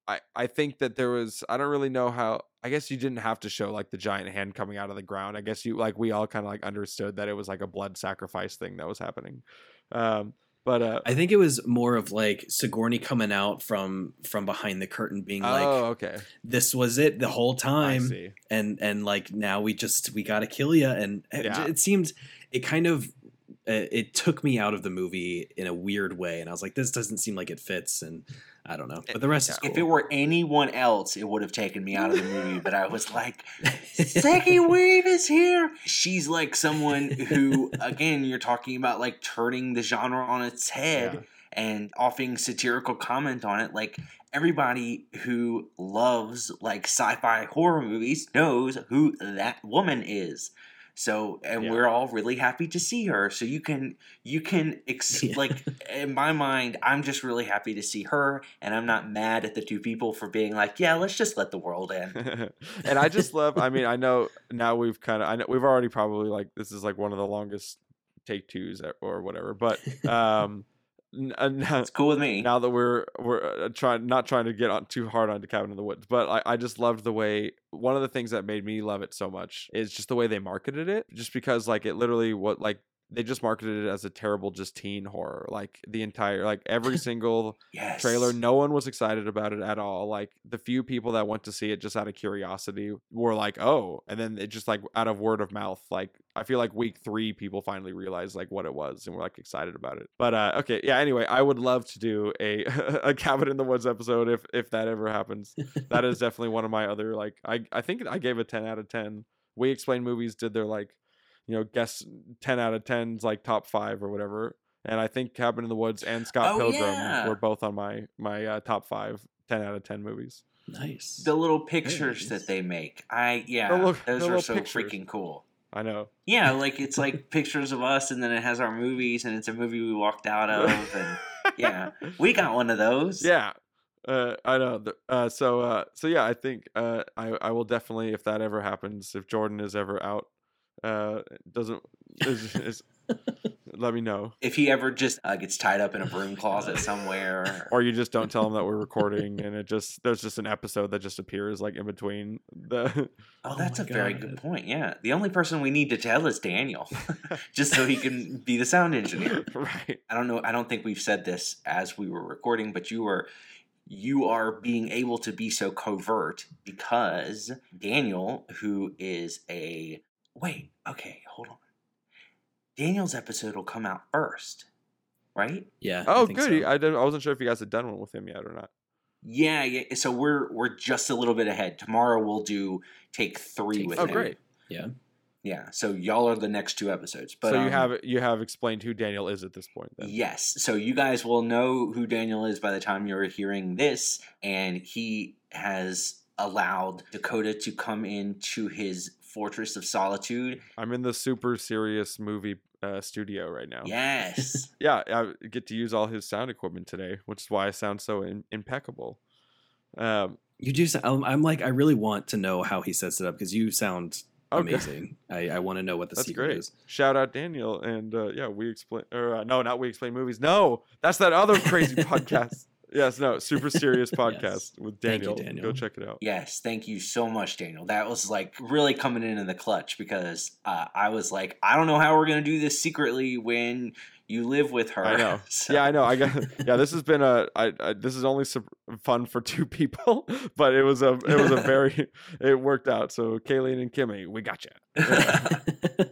I I think that there was I don't really know how I guess you didn't have to show like the giant hand coming out of the ground I guess you like we all kind of like understood that it was like a blood sacrifice thing that was happening um but uh I think it was more of like Sigourney coming out from from behind the curtain, being like, oh okay "This was it the whole time," and and like now we just we got to kill you. And it, Yeah. it seemed it kind of uh, it took me out of the movie in a weird way, and I was like, "This doesn't seem like it fits." And I don't know, but the rest is cool. if it were anyone else it would have taken me out of the movie but i was like Siggy Weave is here. She's like someone who, again, you're talking about like turning the genre on its head Yeah. and offering satirical comment on it. Like everybody who loves like sci-fi horror movies knows who that woman is. So, and Yeah. we're all really happy to see her. So you can, you can, ex- Yeah. like, in my mind, I'm just really happy to see her, and I'm not mad at the two people for being like, yeah, let's just let the world in. and I just love. I mean, I know now we've kind of. I know we've already probably like this is like one of the longest take twos or- or whatever. But um, n- uh, It's cool with me. now that we're we're uh, trying not trying to get on too hard onto Cabin in the Woods, but I, I just loved the way one of the things that made me love it so much is just the way they marketed it. Just because like it literally what like they just marketed it as a terrible just teen horror. Like the entire like every single yes. trailer, no one was excited about it at all. Like the few people that went to see it just out of curiosity were like, "Oh," and then it just like out of word of mouth. Like I feel like week three, people finally realized like what it was and were like excited about it. But uh, okay, yeah. Anyway, I would love to do a a cabin in the woods episode if if that ever happens. That is definitely one of my other like I I think I gave a ten out of ten. We explain movies did their like you know guess 10 out of 10's like top five or whatever and i think cabin in the woods and scott Oh, pilgrim yeah. were both on my my uh, top five 10 out of 10 movies nice. The little pictures nice. that they make. I yeah, The little- those the are so pictures. freaking cool. i know Yeah, like it's like pictures of us, and then it has our movies, and it's a movie we walked out of, and yeah, we got one of those. yeah uh, I know. Uh, so, uh, so yeah, I think uh, I I will definitely, if that ever happens, if Jordan is ever out, uh, doesn't is, is let me know, If he ever just uh, gets tied up in a broom closet somewhere, or you just don't tell him that we're recording, and it just there's just an episode that just appears like in between the. oh, Oh that's my a very good point. Yeah, the only person we need to tell is Daniel, just so he can be the sound engineer. right. I don't know. I don't think we've said this as we were recording, but you were you are being able to be so covert because Daniel, who is a wait, okay, hold on. Daniel's episode will come out first, right? yeah. Oh, think good. so. I didn't. I wasn't sure if you guys had done one with him yet or not. Yeah, yeah. So we're we're just a little bit ahead. Tomorrow we'll do take three Take with Oh, him. great. Yeah. Yeah. So y'all are the next two episodes. But so you um, have you have explained who Daniel is at this point. Then. Yes. So you guys will know who Daniel is by the time you're hearing this. And he has allowed Dakota to come into his fortress of solitude. I'm in the super serious movie uh, studio right now. Yes. Yeah, I get to use all his sound equipment today, which is why I sound so in- impeccable. Um, You do. Sound, I'm, I'm like, I really want to know how he sets it up because you sound Okay. amazing. I, I want to know what the That's secret great. is. Shout out Daniel and uh, yeah, we explain or uh, no, not we explain movies. No, that's that other crazy podcast. Yes, no, super serious podcast with Thank you, Daniel. Daniel. Go check it out. yes. Thank you so much, Daniel. That was like really coming in in the clutch because uh, I was like, I don't know how we're going to do this secretly when you live with her. I know. So- Yeah, I know. I got. Yeah, this has been a. I, I this is only fun for two people, but it was a. It was a very. it worked out. So Kayleen and Kimmy, we got you.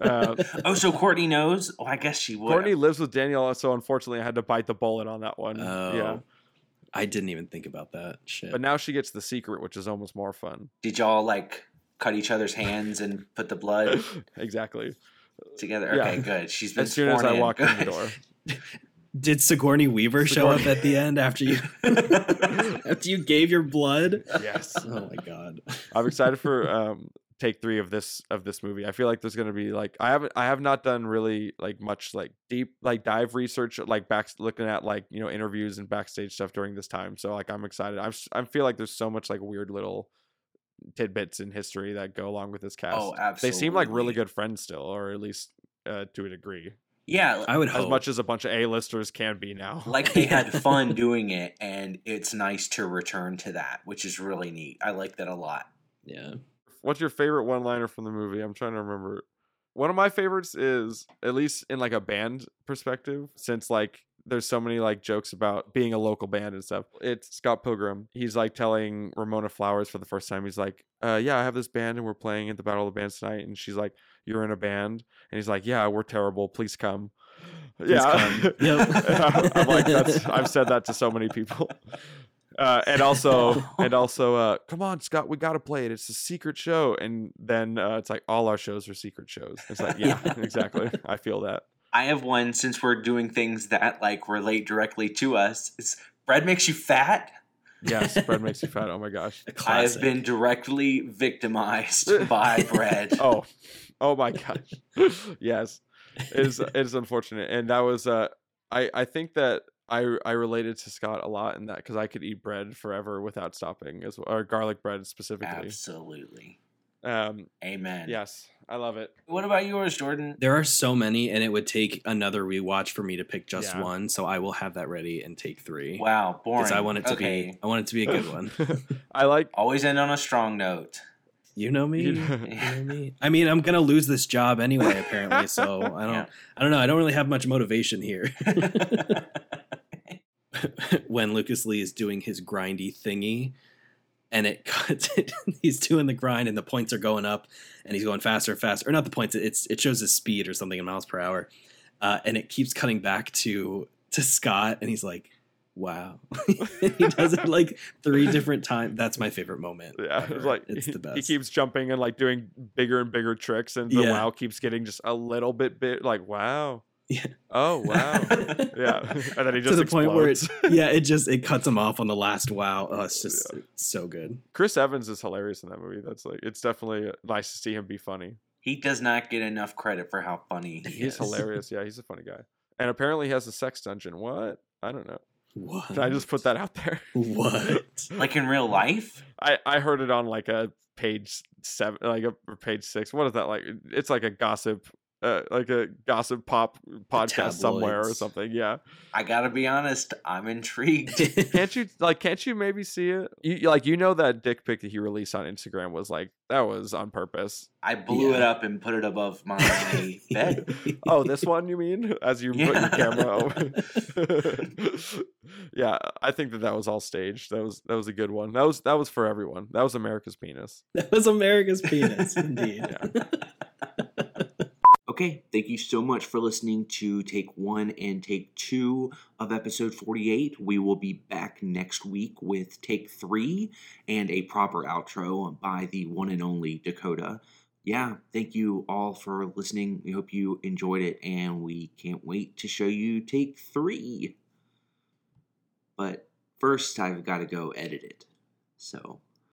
Uh, oh, so Courtney knows? Oh, I guess she would. Courtney lives with Daniel, so unfortunately, I had to bite the bullet on that one. oh, Yeah, I didn't even think about that. Shit. but now she gets the secret, which is almost more fun. Did y'all like cut each other's hands and put the blood exactly. together? Yeah. Okay, good. She's been As soon as I in. walk in the door. Did Sigourney Weaver show up at the end after you after you gave your blood? Yes. Oh my god. I'm excited for um take three of this of this movie. I feel like there's gonna be like I haven't I have not done really like much like deep like dive research like back looking at like you know interviews and backstage stuff during this time. So like I'm excited. I'm s- I feel like there's so much like weird little tidbits in history that go along with this cast. Oh, absolutely. They seem like really good friends still, or at least uh, to a degree, Yeah, I would as hope. much as a bunch of A-listers can be now. like they had fun doing it, and it's nice to return to that, which is really neat. I like that a lot. yeah. What's your favorite one-liner from the movie? I'm trying to remember. One of my favorites is at least in like a band perspective, since like there's so many like jokes about being a local band and stuff. It's Scott Pilgrim. He's like telling Ramona Flowers for the first time. He's like, uh, "Yeah, I have this band and we're playing at the Battle of the Bands tonight." And she's like, "You're in a band?" And he's like, "Yeah, we're terrible. Please come." yeah, come. Yep. I'm like, that's. I've said that to so many people. Uh, and also, and also, uh, come on, Scott, we gotta play it. It's a secret show, and then uh, it's like all our shows are secret shows. It's like, yeah, Yeah. exactly. I feel that. I have one since we're doing things that like relate directly to us. It's bread makes you fat. Yes, bread makes you fat. Oh my gosh. I have been directly victimized by bread. Oh, oh my gosh. yes, it is. It is unfortunate, and that was. Uh, I I think that I I related to Scott a lot in that because I could eat bread forever without stopping, as or garlic bread specifically. Absolutely. Um, Amen. yes, I love it. What about yours, Jordan? There are so many, and it would take another rewatch for me to pick just Yeah. one. So I will have that ready and take three. Wow, boring. Because I want it to okay. be, I want it to be a good one. I like. Always end on a strong note. You know me. You You know- know me. I mean, I'm gonna lose this job anyway, apparently. So I don't. Yeah. I don't know. I don't really have much motivation here. when Lucas Lee is doing his grindy thingy, and it cuts. It, he's doing the grind, and the points are going up, and he's going faster and faster. Or not the points. It's it shows his speed or something in miles per hour, uh, and it keeps cutting back to to Scott, and he's like. Wow, he does it like three different times. That's my favorite moment. Yeah, ever. it's like it's he, the best. he keeps jumping and like doing bigger and bigger tricks, and the Yeah. wow keeps getting just a little bit bit like wow. Yeah. Oh wow. yeah, and then he just to just the point where it, yeah, it just it cuts him off on the last wow. Oh, it's just it's so good. Chris Evans is hilarious in that movie. That's like it's definitely nice to see him be funny. he does not get enough credit for how funny he is. He's is. hilarious. Yeah, he's a funny guy. And apparently he has a sex dungeon. What? I don't know. What? Can I just put that out there? what? Like in real life? I I heard it on like a page seven, like a page six. What is that like? It's like a gossip, uh, like a gossip pop podcast somewhere or something. Yeah. I gotta be honest, I'm intrigued. Can't you like? Can't you maybe see it? You like you know that dick pic that he released on Instagram was like that was on purpose. I blew it up and put it above my bed. Oh, this one you mean? As you put your camera over. yeah, I think that that was all staged. That was that was a good one. That was that was for everyone. That was America's penis. that was America's penis, indeed. Okay, thank you so much for listening to take one and take two of episode 48. We will be back next week with take three and a proper outro by the one and only Dakota. Yeah, thank you all for listening. We hope you enjoyed it, and we can't wait to show you take three. But first, I've got to go edit it. So